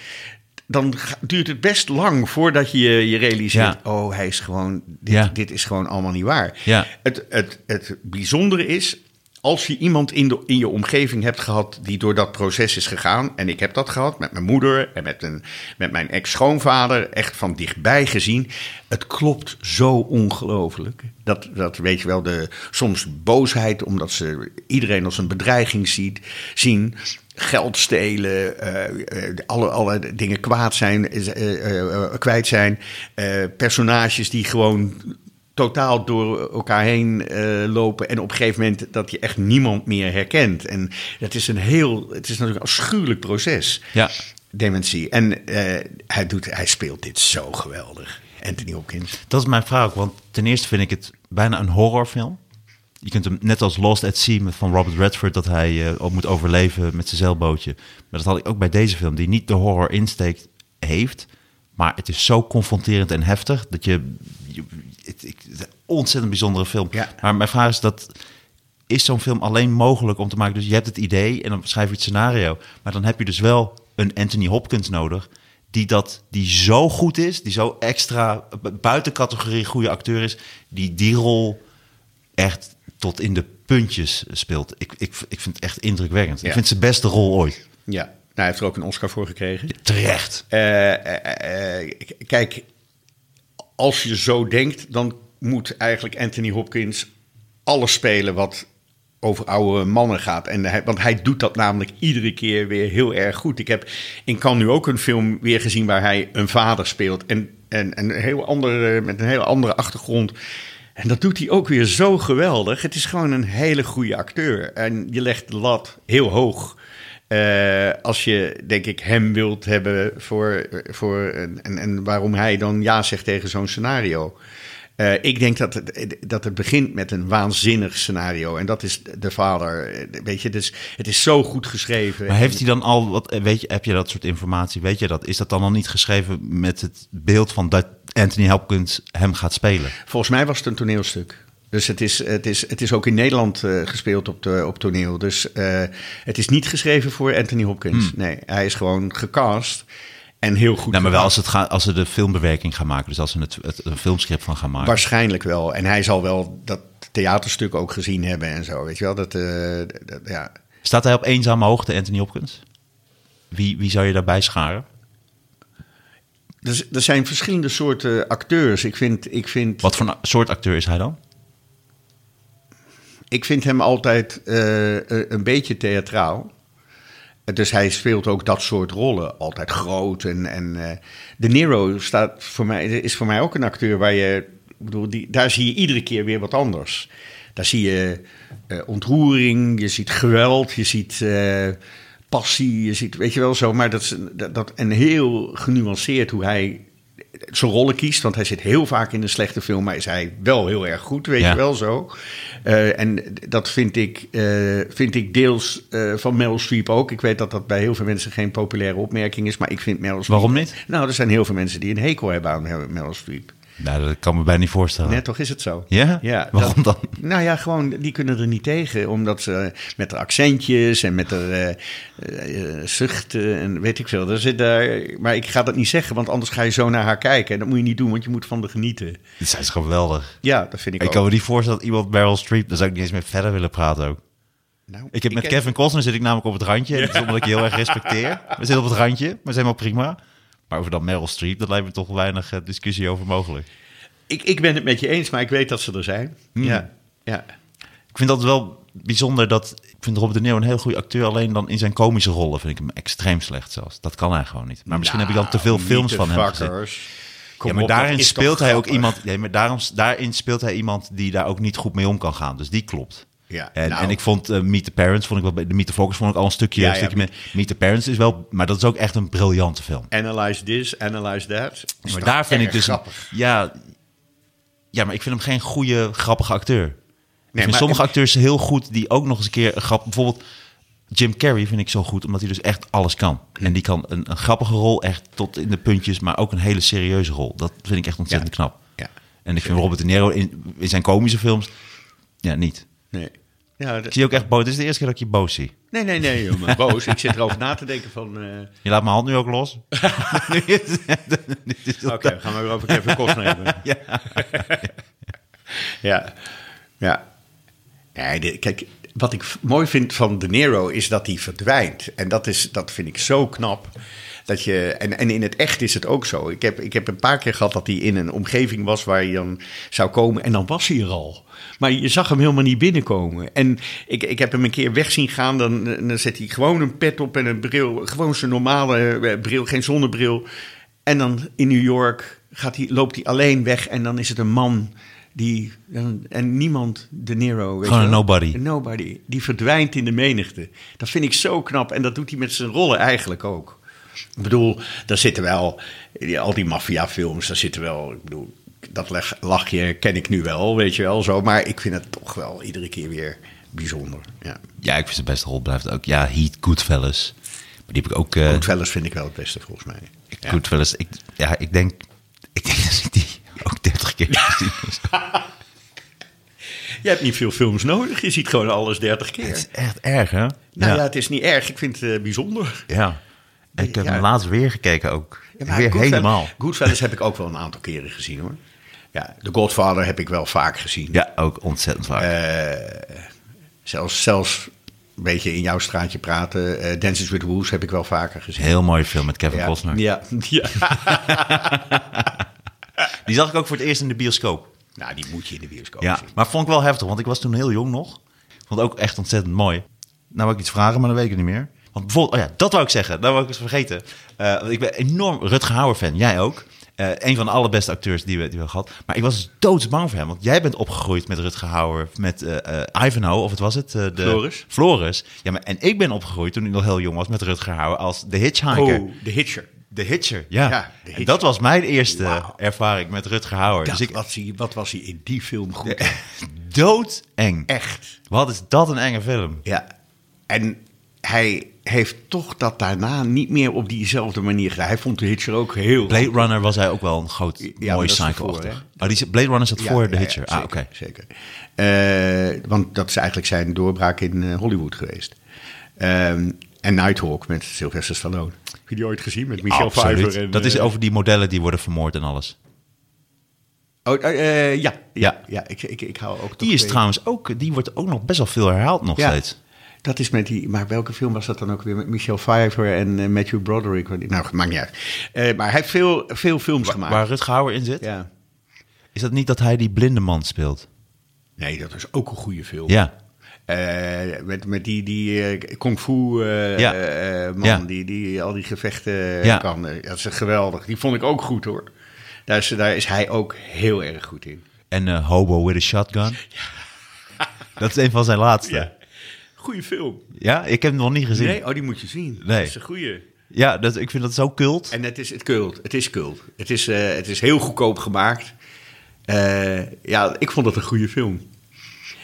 Dan duurt het best lang voordat je je realiseert... Ja. oh, hij is gewoon... Dit, Ja. dit is gewoon allemaal niet waar. Ja. Het, het, het bijzondere is, als je iemand in, in je omgeving hebt gehad die door dat proces is gegaan, en ik heb dat gehad met mijn moeder en met, een, met mijn ex-schoonvader, echt van dichtbij gezien, het klopt zo ongelooflijk. Dat, dat weet je wel, de, soms boosheid, omdat ze iedereen als een bedreiging ziet, zien. Geld stelen, eh, alle, alle dingen kwaad zijn, eh, kwijt zijn. personages die gewoon totaal door elkaar heen eh, lopen. En op een gegeven moment dat je echt niemand meer herkent. En dat is een heel, het is natuurlijk een afschuwelijk proces. Ja. Dementie. En eh, hij, doet, hij speelt dit zo geweldig. Anthony Hopkins. Dat is mijn vraag want ten eerste vind ik het bijna een horrorfilm. Je kunt hem net als Lost at Sea met van Robert Redford, dat hij eh, ook moet overleven met zijn zeilbootje. Maar dat had ik ook bij deze film, die niet de horror insteek heeft. Maar het is zo confronterend en heftig dat je. je het, ik- het ontzettend bijzondere film. Ja. Maar mijn vraag is dat. Is zo'n film alleen mogelijk om te maken? Dus je hebt het idee en dan schrijf je het scenario. Maar dan heb je dus wel een Anthony Hopkins nodig. Die, dat, die zo goed is, die zo extra bu- buiten categorie goede acteur is. Die die rol echt tot in de puntjes speelt. Ik, ik, ik vind het echt indrukwekkend. Ik vind het zijn beste rol ooit. Ja, nou, hij heeft er ook een Oscar voor gekregen. Terecht. Eh, eh, eh, kijk, als je zo denkt, dan moet eigenlijk Anthony Hopkins alles spelen wat over oude mannen gaat. En want hij doet dat namelijk iedere keer weer heel erg goed. Ik heb in Cannes nu ook een film weer gezien waar hij een vader speelt. En, en, en een heel andere, met een hele andere achtergrond. En dat doet hij ook weer zo geweldig. Het is gewoon een hele goede acteur. En je legt de lat heel hoog. Eh, als je, denk ik, hem wilt hebben voor, voor en, en, waarom hij dan ja zegt tegen zo'n scenario. Eh, ik denk dat het, dat het begint met een waanzinnig scenario. En dat is de vader. Eh, Weet je, dus het is zo goed geschreven. Maar heeft hij dan al, wat, weet je, heb je dat soort informatie? Weet je dat? Is dat dan al niet geschreven met het beeld van dat Anthony Hopkins hem gaat spelen? Volgens mij was het een toneelstuk. Dus het is, het is, het is ook in Nederland eh, gespeeld op, de, op toneel. Dus eh, het is niet geschreven voor Anthony Hopkins. Nee, hij is gewoon gecast en heel goed. Nou, maar wel als, het als ze de filmbewerking gaan maken. Dus als ze het, het een filmscript van gaan maken. Waarschijnlijk wel. En hij zal wel dat theaterstuk ook gezien hebben en zo. Weet je wel? Dat, eh, dat- ja. Staat hij op eenzame hoogte, Anthony Hopkins? Wie, wie zou je daarbij scharen? Dus, er zijn verschillende soorten acteurs. Ik vind, ik vind, Wat voor een soort acteur is hij dan? Ik vind hem altijd eh, een beetje theatraal. Dus hij speelt ook dat soort rollen. Altijd groot. En, en eh, De Niro staat voor mij, is voor mij ook een acteur waar je. Bedoel, die, daar zie je iedere keer weer wat anders. Daar zie je eh, ontroering, je ziet geweld, je ziet eh, passie, je ziet, weet je wel zo. Maar dat is dat, dat, en heel genuanceerd hoe hij zijn rollen kiest. Want hij zit heel vaak in een slechte film, maar is hij wel heel erg goed, weet Ja. je wel zo. Eh, en dat vind ik, eh, vind ik deels eh, van Meryl Streep ook. Ik weet dat dat bij heel veel mensen geen populaire opmerking is, maar ik vind Meryl Streep... Waarom niet? Nou, er zijn heel veel mensen die een hekel hebben aan Meryl Streep. Nou, dat kan me bijna niet voorstellen. Net toch is het zo? Ja? ja Waarom dat- dan? Nou ja, gewoon, die kunnen er niet tegen. Omdat ze met haar accentjes en met haar eh, eh, zuchten en weet ik veel. Er zit daar, maar ik ga dat niet zeggen, want anders ga je zo naar haar kijken. En dat moet je niet doen, want je moet van de genieten. Dit zijn ze geweldig. Ja, dat vind ik, Ik ook. kan me niet voorstellen dat iemand Meryl Streep... Daar zou ik niet eens mee verder willen praten ook. Nou, Ik heb met Kevin Costner zit ik namelijk op het randje. En dat is omdat ik je heel erg respecteer. We zitten op het randje, maar zijn helemaal prima. Maar over dan Meryl Streep, dat lijkt me toch weinig eh, discussie over mogelijk. Ik, ik ben het met je eens, maar ik weet dat ze er zijn. Hmm. Ja, ja. Ik vind dat wel bijzonder dat... Ik vind Robert De Niro een heel goede acteur. Alleen dan in zijn komische rollen vind ik hem extreem slecht zelfs. Dat kan hij gewoon niet. Maar misschien heb ik dan te veel films van hem gezien. Kom Ja, maar op, dat daarin speelt hij ook iemand. Nee, maar daarom, daarin speelt hij iemand die daar ook niet goed mee om kan gaan. Dus die klopt. Ja, en, nou. en ik vond eh, Meet the Parents, vond ik wel, bij- de Meet the Focus vond ik al een stukje, Ja, een ja, stukje. Meet the Parents is wel, maar dat is ook echt een briljante film. Analyze this, analyze that. Maar daar vind ik dus, grappig. ja, ja, maar ik vind hem geen goede, grappige acteur. ik vind maar- sommige acteurs heel goed die ook nog eens een keer een grap, bijvoorbeeld Jim Carrey vind ik zo goed, omdat hij dus echt alles kan. En die kan een, een grappige rol echt tot in de puntjes, maar ook een hele serieuze rol. Dat vind ik echt ontzettend knap. Ja. En ik vind Robert De Niro in, in zijn komische films, ja, niet. Nee. Ja, Ik dat- zie je ook echt boos. Dit is de eerste keer dat ik je boos zie. nee, nee, nee, jongen. Boos. Ik zit erover na te denken van... eh, Je laat mijn hand nu ook los. *laughs* *laughs* Oké, gaan we weer over Kevin Costner hebben. Ja. ja. Ja. Nee, de- kijk, wat ik mooi vind van De Niro is dat hij verdwijnt. En dat, is, dat vind ik zo knap. Dat je, en, en in het echt is het ook zo. Ik heb, ik heb een paar keer gehad dat hij in een omgeving was waar hij dan zou komen. En dan was hij er al. Maar je zag hem helemaal niet binnenkomen. En ik, ik heb hem een keer weg zien gaan. Dan, dan zet hij gewoon een pet op en een bril. Gewoon zijn normale eh, bril, geen zonnebril. En dan in New York gaat hij, loopt hij alleen weg. En dan is het een man die. En niemand, De Niro. Weet Gewoon je een nobody. Een nobody. Die verdwijnt in de menigte. Dat vind ik zo knap. En dat doet hij met zijn rollen eigenlijk ook. Ik bedoel, daar zitten wel. Al die maffiafilms, daar zitten wel. Ik bedoel, dat leg- lachje ken ik nu wel, weet je wel zo. Maar ik vind het toch wel iedere keer weer bijzonder. Ja. ja, ik vind zijn beste rol blijft ook. Ja, Heat Goodfellas. Maar die heb ik ook... eh Goodfellas vind ik wel het beste volgens mij. Ja. Goodfellas. Ik, ja, ik denk... Ik denk *laughs* dat ik die ook 30 keer heb gezien. *laughs* Je hebt niet veel films nodig. Je ziet gewoon alles 30 keer. Het is echt erg, hè? Nou ja. ja. het is niet erg. Ik vind het eh, bijzonder. ja. Ik heb Ja. hem laatst weer gekeken ook. Ja, weer Goodfellas- helemaal. Goodfellas heb ik ook wel een aantal keren gezien hoor. Ja, The Godfather heb ik wel vaak gezien. Ja, ook ontzettend vaak. Eh, zelfs, zelfs een beetje in jouw straatje praten. eh Dances with Wolves heb ik wel vaker gezien. Heel mooie film met Kevin ja. Costner. Ja, *laughs* ja. *laughs* Die zag ik ook voor het eerst in de bioscoop. nou, die moet je in de bioscoop Ja, zien. maar vond ik wel heftig, want ik was toen heel jong nog. Vond het ook echt ontzettend mooi. Nou wil ik iets vragen, maar dat weet ik niet meer. Want bijvoorbeeld, oh ja, dat wou ik zeggen. Dat wou ik eens vergeten. Want ik ben enorm Rutger Hauer fan. Jij ook. Eh, een van de allerbeste acteurs die we, die we gehad. Maar ik was doodsbang voor hem. Want jij bent opgegroeid met Rutger Hauer. Met eh, Ivanhoe, of wat was het? De, Floris. Floris. Ja, maar, en ik ben opgegroeid toen ik nog heel jong was met Rutger Hauer als de hitchhiker. Oh, The Hitcher. De Hitcher, ja. Ja, de En Hitcher. dat was mijn eerste ervaring met Rutger Hauer. Dat, dus ik, wat, wat was hij in die film goed? *laughs* doodeng. Echt. Wat is dat een enge film? Ja. En hij heeft toch dat daarna niet meer op diezelfde manier gedaan. Hij vond de Hitcher ook heel Blade Runner was hij ook wel een groot, maar mooi dat is cycle ervoor, hè? achter. Oh, die, Blade Runner zat Ja, voor The ja, Hitcher. ja, ah, zeker, oké. Zeker. Eh, want dat is eigenlijk zijn doorbraak in eh, Hollywood geweest. Ehm, en Nighthawk met Sylvester Stallone. Heb je die ooit gezien met Michelle Absoluut. Pfeiffer? En, dat is eh, over die modellen die worden vermoord en alles. Oh, ja, ja, Ja. ja. ik, ik, ik hou ook. Die is trouwens ook, die wordt ook nog best wel veel herhaald nog Ja. steeds. Dat is met die. Maar welke film was dat dan ook weer? Met Michelle Pfeiffer en eh, Matthew Broderick. Nou, maakt niet uit. Eh, maar hij heeft veel, veel films gemaakt. Waar Rutger Hauer in zit. Ja. Is dat niet dat hij die blinde man speelt? Nee, dat is ook een goede film. Ja. Eh, met, met die, die kung fu Ja. man Ja. die, die al die gevechten Ja. kan. Dat is geweldig. Die vond ik ook goed hoor. Daar is, daar is hij ook heel erg goed in. En Hobo with a Shotgun. *laughs* Dat is een van zijn laatste. Ja. Ja, Goeie film. ik heb hem nog niet gezien. Nee, oh, die moet je zien. Nee. Dat is een goeie. Ja, dat, ik vind dat zo cult. En het is het cult. Het is cult. Het is, eh, het is heel goedkoop gemaakt. Eh, ja, ik vond het een goede film.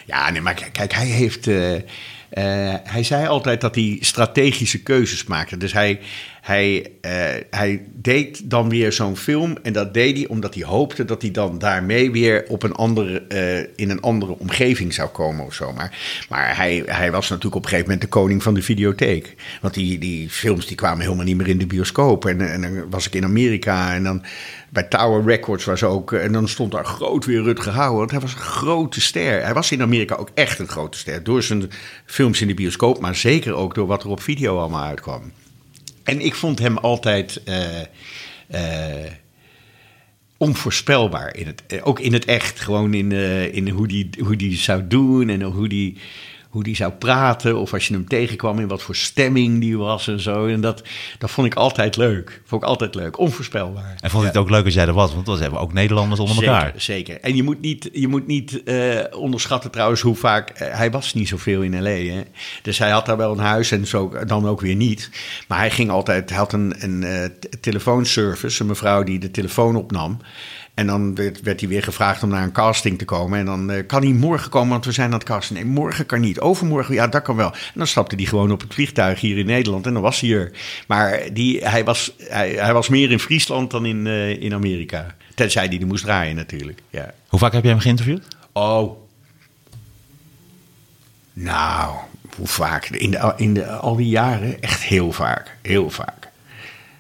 Ja, nee, maar kijk, kijk hij heeft... eh, hij zei altijd dat hij strategische keuzes maakte. Dus hij, hij, eh, hij deed dan weer zo'n film. En dat deed hij omdat hij hoopte dat hij dan daarmee weer op een andere, eh, in een andere omgeving zou komen of zo. Maar, maar hij, hij was natuurlijk op een gegeven moment de koning van de videotheek. Want die, die films die kwamen helemaal niet meer in de bioscoop. En, en dan was ik in Amerika en dan bij Tower Records was ook. En dan stond daar groot weer Rutger Hauer. Want hij was een grote ster. Hij was in Amerika ook echt een grote ster. Door zijn films in de bioscoop, maar zeker ook door wat er op video allemaal uitkwam. En ik vond hem altijd eh, eh, onvoorspelbaar. In het, eh, ook in het echt. Gewoon in, in hoe die, hoe die zou doen en hoe die, hoe die zou praten. Of als je hem tegenkwam in wat voor stemming die was en zo. En dat, dat vond ik altijd leuk. Vond ik altijd leuk. Onvoorspelbaar. En vond je het ook leuk als jij er was? Want we hebben ook Nederlanders onder elkaar. Zeker, zeker. En je moet niet, je moet niet eh, onderschatten trouwens hoe vaak... eh, hij was niet zoveel in L.A. Hè? Dus hij had daar wel een huis en zo dan ook weer niet. Maar hij ging altijd... Hij had een, een eh, telefoonservice, een mevrouw die de telefoon opnam... En dan werd, werd hij weer gevraagd om naar een casting te komen. En dan eh, kan hij morgen komen, want we zijn aan het casten. Nee, morgen kan niet. Overmorgen, ja, dat kan wel. En dan stapte hij gewoon op het vliegtuig hier in Nederland en dan was hij er. Maar die, hij, was, hij, hij was meer in Friesland dan in, eh, in Amerika. Tenzij hij die moest draaien natuurlijk, ja. Hoe vaak heb jij hem geïnterviewd? Oh. Nou, hoe vaak? In, de, in de, al die jaren echt heel vaak. Heel vaak.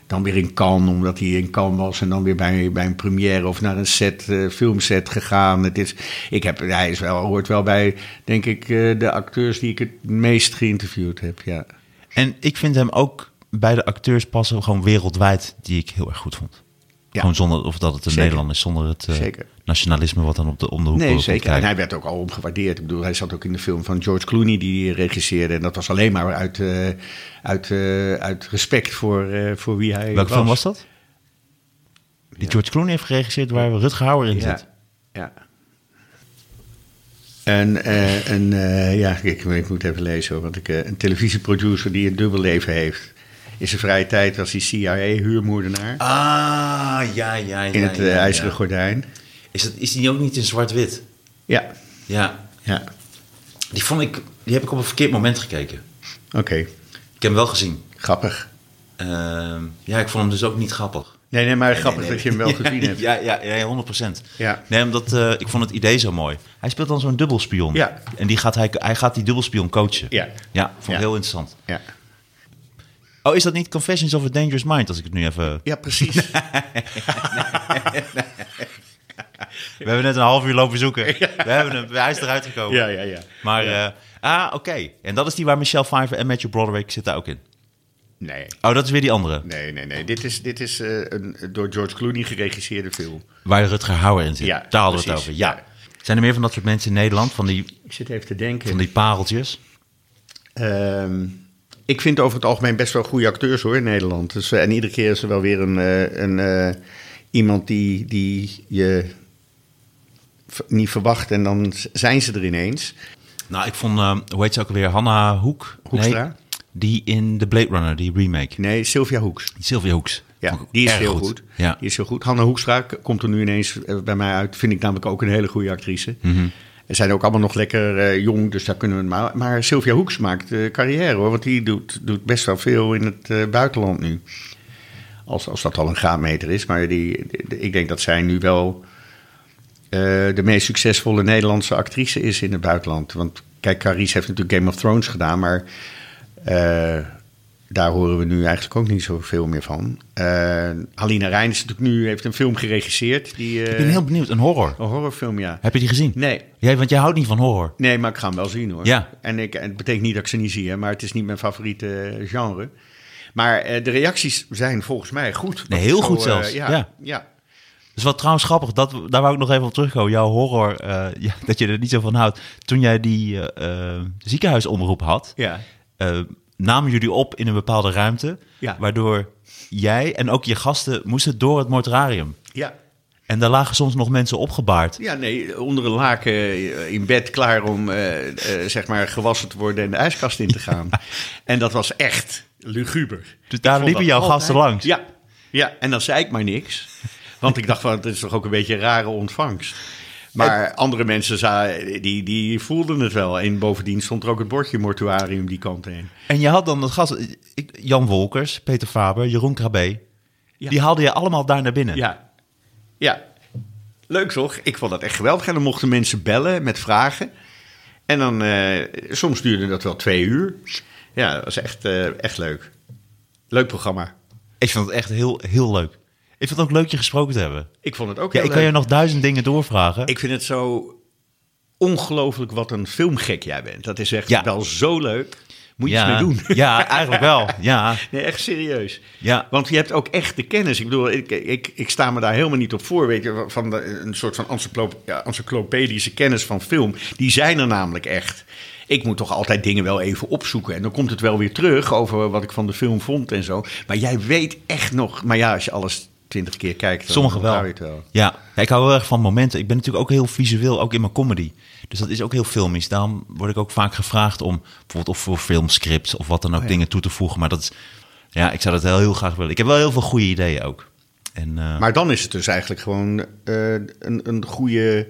Dan weer in Cannes, omdat hij in Cannes was. En dan weer bij, bij een première of naar een set, eh, filmset gegaan. Het is, ik heb, hij is wel, hoort wel bij, denk ik, eh, de acteurs die ik het meest geïnterviewd heb. Ja. En ik vind hem ook bij de acteurs passen gewoon wereldwijd die ik heel erg goed vond. Ja. Gewoon zonder of dat het een Zeker. Nederlander is, zonder het eh, nationalisme wat dan op de onderhoek Nee, zeker. En hij werd ook al omgewaardeerd. Ik bedoel, hij zat ook in de film van George Clooney die hij regisseerde. En dat was alleen maar uit, eh, uit, eh, uit respect voor, voor wie hij Welke film was dat? Die George Clooney heeft geregisseerd waar Rutger Hauer in Ja. zit. ja. En, eh, en eh, ja, ik, ik moet even lezen want ik, een televisieproducer die een dubbel leven heeft. In zijn vrije tijd was hij CIA-huurmoordenaar Ah, ja, ja, ja. in het eh, IJzeren Gordijn. Is, dat, is die ook niet in zwart-wit? Ja, Ja. ja, Die vond ik, die heb ik op een verkeerd moment gekeken. oké. Ik heb hem wel gezien. Grappig. Ehm, ja, ik vond hem dus ook niet grappig. Nee, nee, maar grappig Nee, nee, dat je hem wel *laughs* ja, gezien hebt. Ja, ja, ja 100 procent. Ja. Nee, omdat eh, ik vond het idee zo mooi. Hij speelt dan zo'n dubbelspion. Ja. En die gaat, hij, hij gaat die dubbelspion coachen. Ja. Ja, vond ik Ja. heel interessant. Ja, Oh, is dat niet Confessions of a Dangerous Mind, als ik het nu even... ja precies. *laughs* We hebben net een half uur lopen zoeken. We hebben hem, hij is eruit gekomen. ja, ja, ja. Maar, Ja. eh, ah, oké. En dat is die waar Michelle Pfeiffer en Matthew Broderick zitten ook in. Nee. Oh, dat is weer die andere. Nee, nee, nee. Dit is, dit is eh, een door George Clooney geregisseerde film. Waar Rutger Hauer in zit. Ja, Daar hadden we het over. Ja. Zijn er meer van dat soort mensen in Nederland? Van die, Ik zit even te denken. van die pareltjes? Ehm, ik vind over het algemeen best wel goede acteurs hoor in Nederland. Dus, eh, en iedere keer is er wel weer een, eh, een, eh, iemand die, die je niet verwacht en dan zijn ze er ineens. Nou, ik vond, eh, hoe heet ze ook alweer? Hanna Hoek? Hoekstra? Nee, die in The Blade Runner, die remake. Nee, Sylvia Hoeks. Sylvia Hoeks. Ja, die is heel goed. Ja. Die is heel goed. Hanna Hoekstra komt er nu ineens bij mij uit. Vind ik namelijk ook een hele goede actrice. Mhm. Er zijn ook allemaal nog lekker eh, jong, dus daar kunnen we maar. Maar Sylvia Hoeks maakt eh, carrière hoor, want die doet, doet best wel veel in het eh, buitenland nu. Als, als dat al een graadmeter is. Maar die, ik denk dat zij nu wel de meest succesvolle Nederlandse actrice is in het buitenland. Want kijk, Carice heeft natuurlijk Game of Thrones gedaan, maar daar horen we nu eigenlijk ook niet zoveel meer van. Eh Alina Rijn is natuurlijk nu, heeft een film geregisseerd. Die, eh, Ik ben heel benieuwd. Een horror. Een horrorfilm, ja. Heb je die gezien? Nee, Ja, want jij houdt niet van horror. Nee, maar ik ga hem wel zien hoor. Ja. En, ik, en het betekent niet dat ik ze niet zie, hè, maar het is niet mijn favoriete eh, genre. Maar eh, de reacties zijn volgens mij goed. Nee, heel zo, goed eh, zelfs. ja, Ja. ja. Dus wat trouwens grappig, dat, daar wou ik nog even op terugkomen. Jouw horror, eh, *laughs* ja, dat je er niet zo van houdt. Toen jij die eh, eh, ziekenhuisomroep had, Ja. Namen jullie op in een bepaalde ruimte. Ja. Waardoor jij en ook je gasten moesten door het mortuarium. Ja. En daar lagen soms nog mensen opgebaard. ja, nee, onder een laken eh, in bed klaar om eh, eh, zeg maar gewassen te worden en de ijskast in te *laughs* gaan. en dat was echt. luguber. Dus daar liepen jouw gasten langs? Ja, ja, en dan zei ik maar niks. Want ik dacht van, het is toch ook een beetje een rare ontvangst. Maar andere mensen die, die voelden het wel. En bovendien stond er ook het bordje mortuarium die kant heen. En je had dan dat gast, Jan Wolkers, Peter Faber, Jeroen Krabbe. Ja. Die haalde je allemaal daar naar binnen. Ja, ja. Leuk toch? Ik vond dat echt geweldig. En dan mochten mensen bellen met vragen. En dan, eh, soms duurde dat wel twee uur. Ja, dat was echt, eh, echt leuk. Leuk programma. Ik vond het echt heel, heel leuk. Ik vond het ook leuk je gesproken te hebben. Ik vond het ook Ja, ik kan leuk. je nog duizend dingen doorvragen. Ik vind het zo ongelooflijk wat een filmgek jij bent. Dat is echt Ja. wel zo leuk. Moet je ja, iets mee doen. Ja, eigenlijk wel. Ja, *laughs* Nee, echt serieus. ja. Want je hebt ook echt de kennis. Ik bedoel, ik, ik, ik sta me daar helemaal niet op voor. Weet je, van de, een soort van encyclopedische kennis van film. Die zijn er namelijk echt. Ik moet toch altijd dingen wel even opzoeken. En dan komt het wel weer terug over wat ik van de film vond en zo. Maar jij weet echt nog. Maar ja, als je alles twintig keer kijkt. Sommige wel. het wel. Ja. ja, ik hou heel erg van momenten. Ik ben natuurlijk ook heel visueel, ook in mijn comedy. Dus dat is ook heel filmisch. Daarom word ik ook vaak gevraagd om bijvoorbeeld of voor filmscripts of wat dan ook ja. dingen toe te voegen. Maar dat is, ja, ik zou dat heel, heel graag willen. Ik heb wel heel veel goede ideeën ook. En, eh, Maar dan is het dus eigenlijk gewoon eh, een, een goede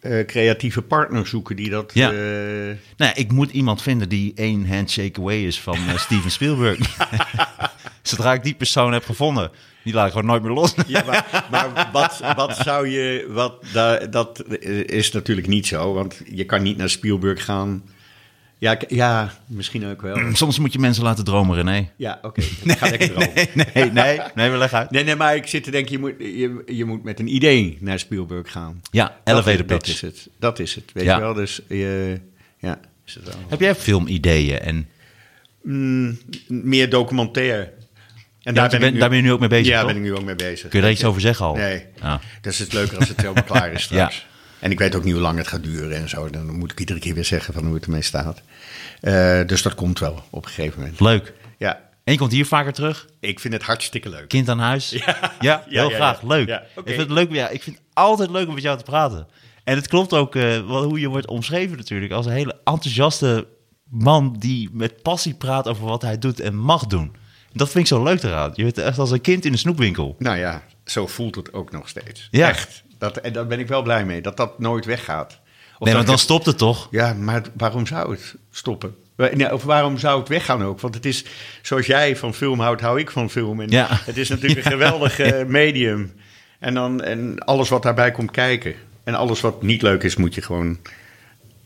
eh, creatieve partner zoeken die dat. Ja. nou ja, ik moet iemand vinden die één handshake away is van *laughs* Steven Spielberg. *laughs* Zodra ik die persoon heb gevonden, die laat ik gewoon nooit meer los. Ja, maar, maar wat, wat zou je. Wat, da, dat is natuurlijk niet zo, want je kan niet naar Spielberg gaan. Ja, ja misschien ook wel. *clears throat* Soms moet je mensen laten dromen, René. Ja, oké. Ga lekker *laughs* erover. Nee, nee, *laughs* nee, nee, we leggen uit. Nee, nee, maar ik zit te denken, je moet, je, je moet met een idee naar Spielberg gaan. Ja, Dat elevator is- Dat pitch. is het. Dat is het, weet Ja. je wel. Dus je, ja, is het wel. Heb jij filmideeën? En Mm, meer documentair. En daar, ben, daar ben je nu ook mee bezig, Ja, toch? ben ik nu ook mee bezig. Kun je daar iets over zeggen al? Nee. Ah. Dus het is leuker als het helemaal *laughs* klaar is straks. Ja. En ik weet ook niet hoe lang het gaat duren en zo. Dan moet ik iedere keer weer zeggen van hoe het ermee staat. Eh, dus dat komt wel op een gegeven moment. Leuk. Ja, En je komt hier vaker terug? ik vind het hartstikke leuk. Kind aan huis? *laughs* Ja, Ja, heel ja, graag. ja. Leuk. Ja, oké. ik, vind het leuk ja, ik vind het altijd leuk om met jou te praten. En het klopt ook eh, wel hoe je wordt omschreven natuurlijk. Als een hele enthousiaste man die met passie praat over wat hij doet en mag doen. Dat vind ik zo leuk eraan. Je bent echt als een kind in een snoepwinkel. Nou ja, zo voelt het ook nog steeds. Ja. Echt. Dat, en daar ben ik wel blij mee, dat dat nooit weggaat. Of nee, ik dan het- stopt het toch? Ja, maar waarom zou het stoppen? Of waarom zou het weggaan ook? Want het is, zoals jij van film houdt, hou ik van film. En Ja. Het is natuurlijk een *laughs* geweldig eh, medium. En, dan, en alles wat daarbij komt kijken. En alles wat niet leuk is, moet je gewoon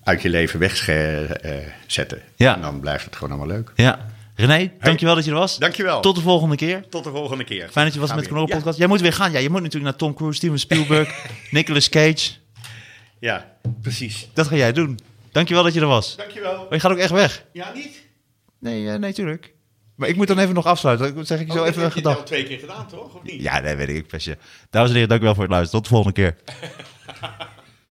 uit je leven wegzetten. Ja. En dan blijft het gewoon allemaal leuk. Ja. René, dankjewel dat je er was. Dankjewel. Tot de volgende keer. Tot de volgende keer. Fijn dat je was Gaan met Knollen Podcast. Jij moet weer gaan. Ja, je moet natuurlijk naar Tom Cruise, Steven Spielberg, *laughs* Nicolas Cage. Ja, precies. Dat ga jij doen. Dankjewel dat je er was. Dankjewel. Maar je gaat ook echt weg. Ja, niet? Nee, eh, nee, tuurlijk. Maar ik moet dan even nog afsluiten. Dan zeg ik zo Oh, even dat heb je al twee keer gedaan, toch? Of niet? Ja, nee, weet ik. Dames en heren, dankjewel voor het luisteren. Tot de volgende keer. *laughs*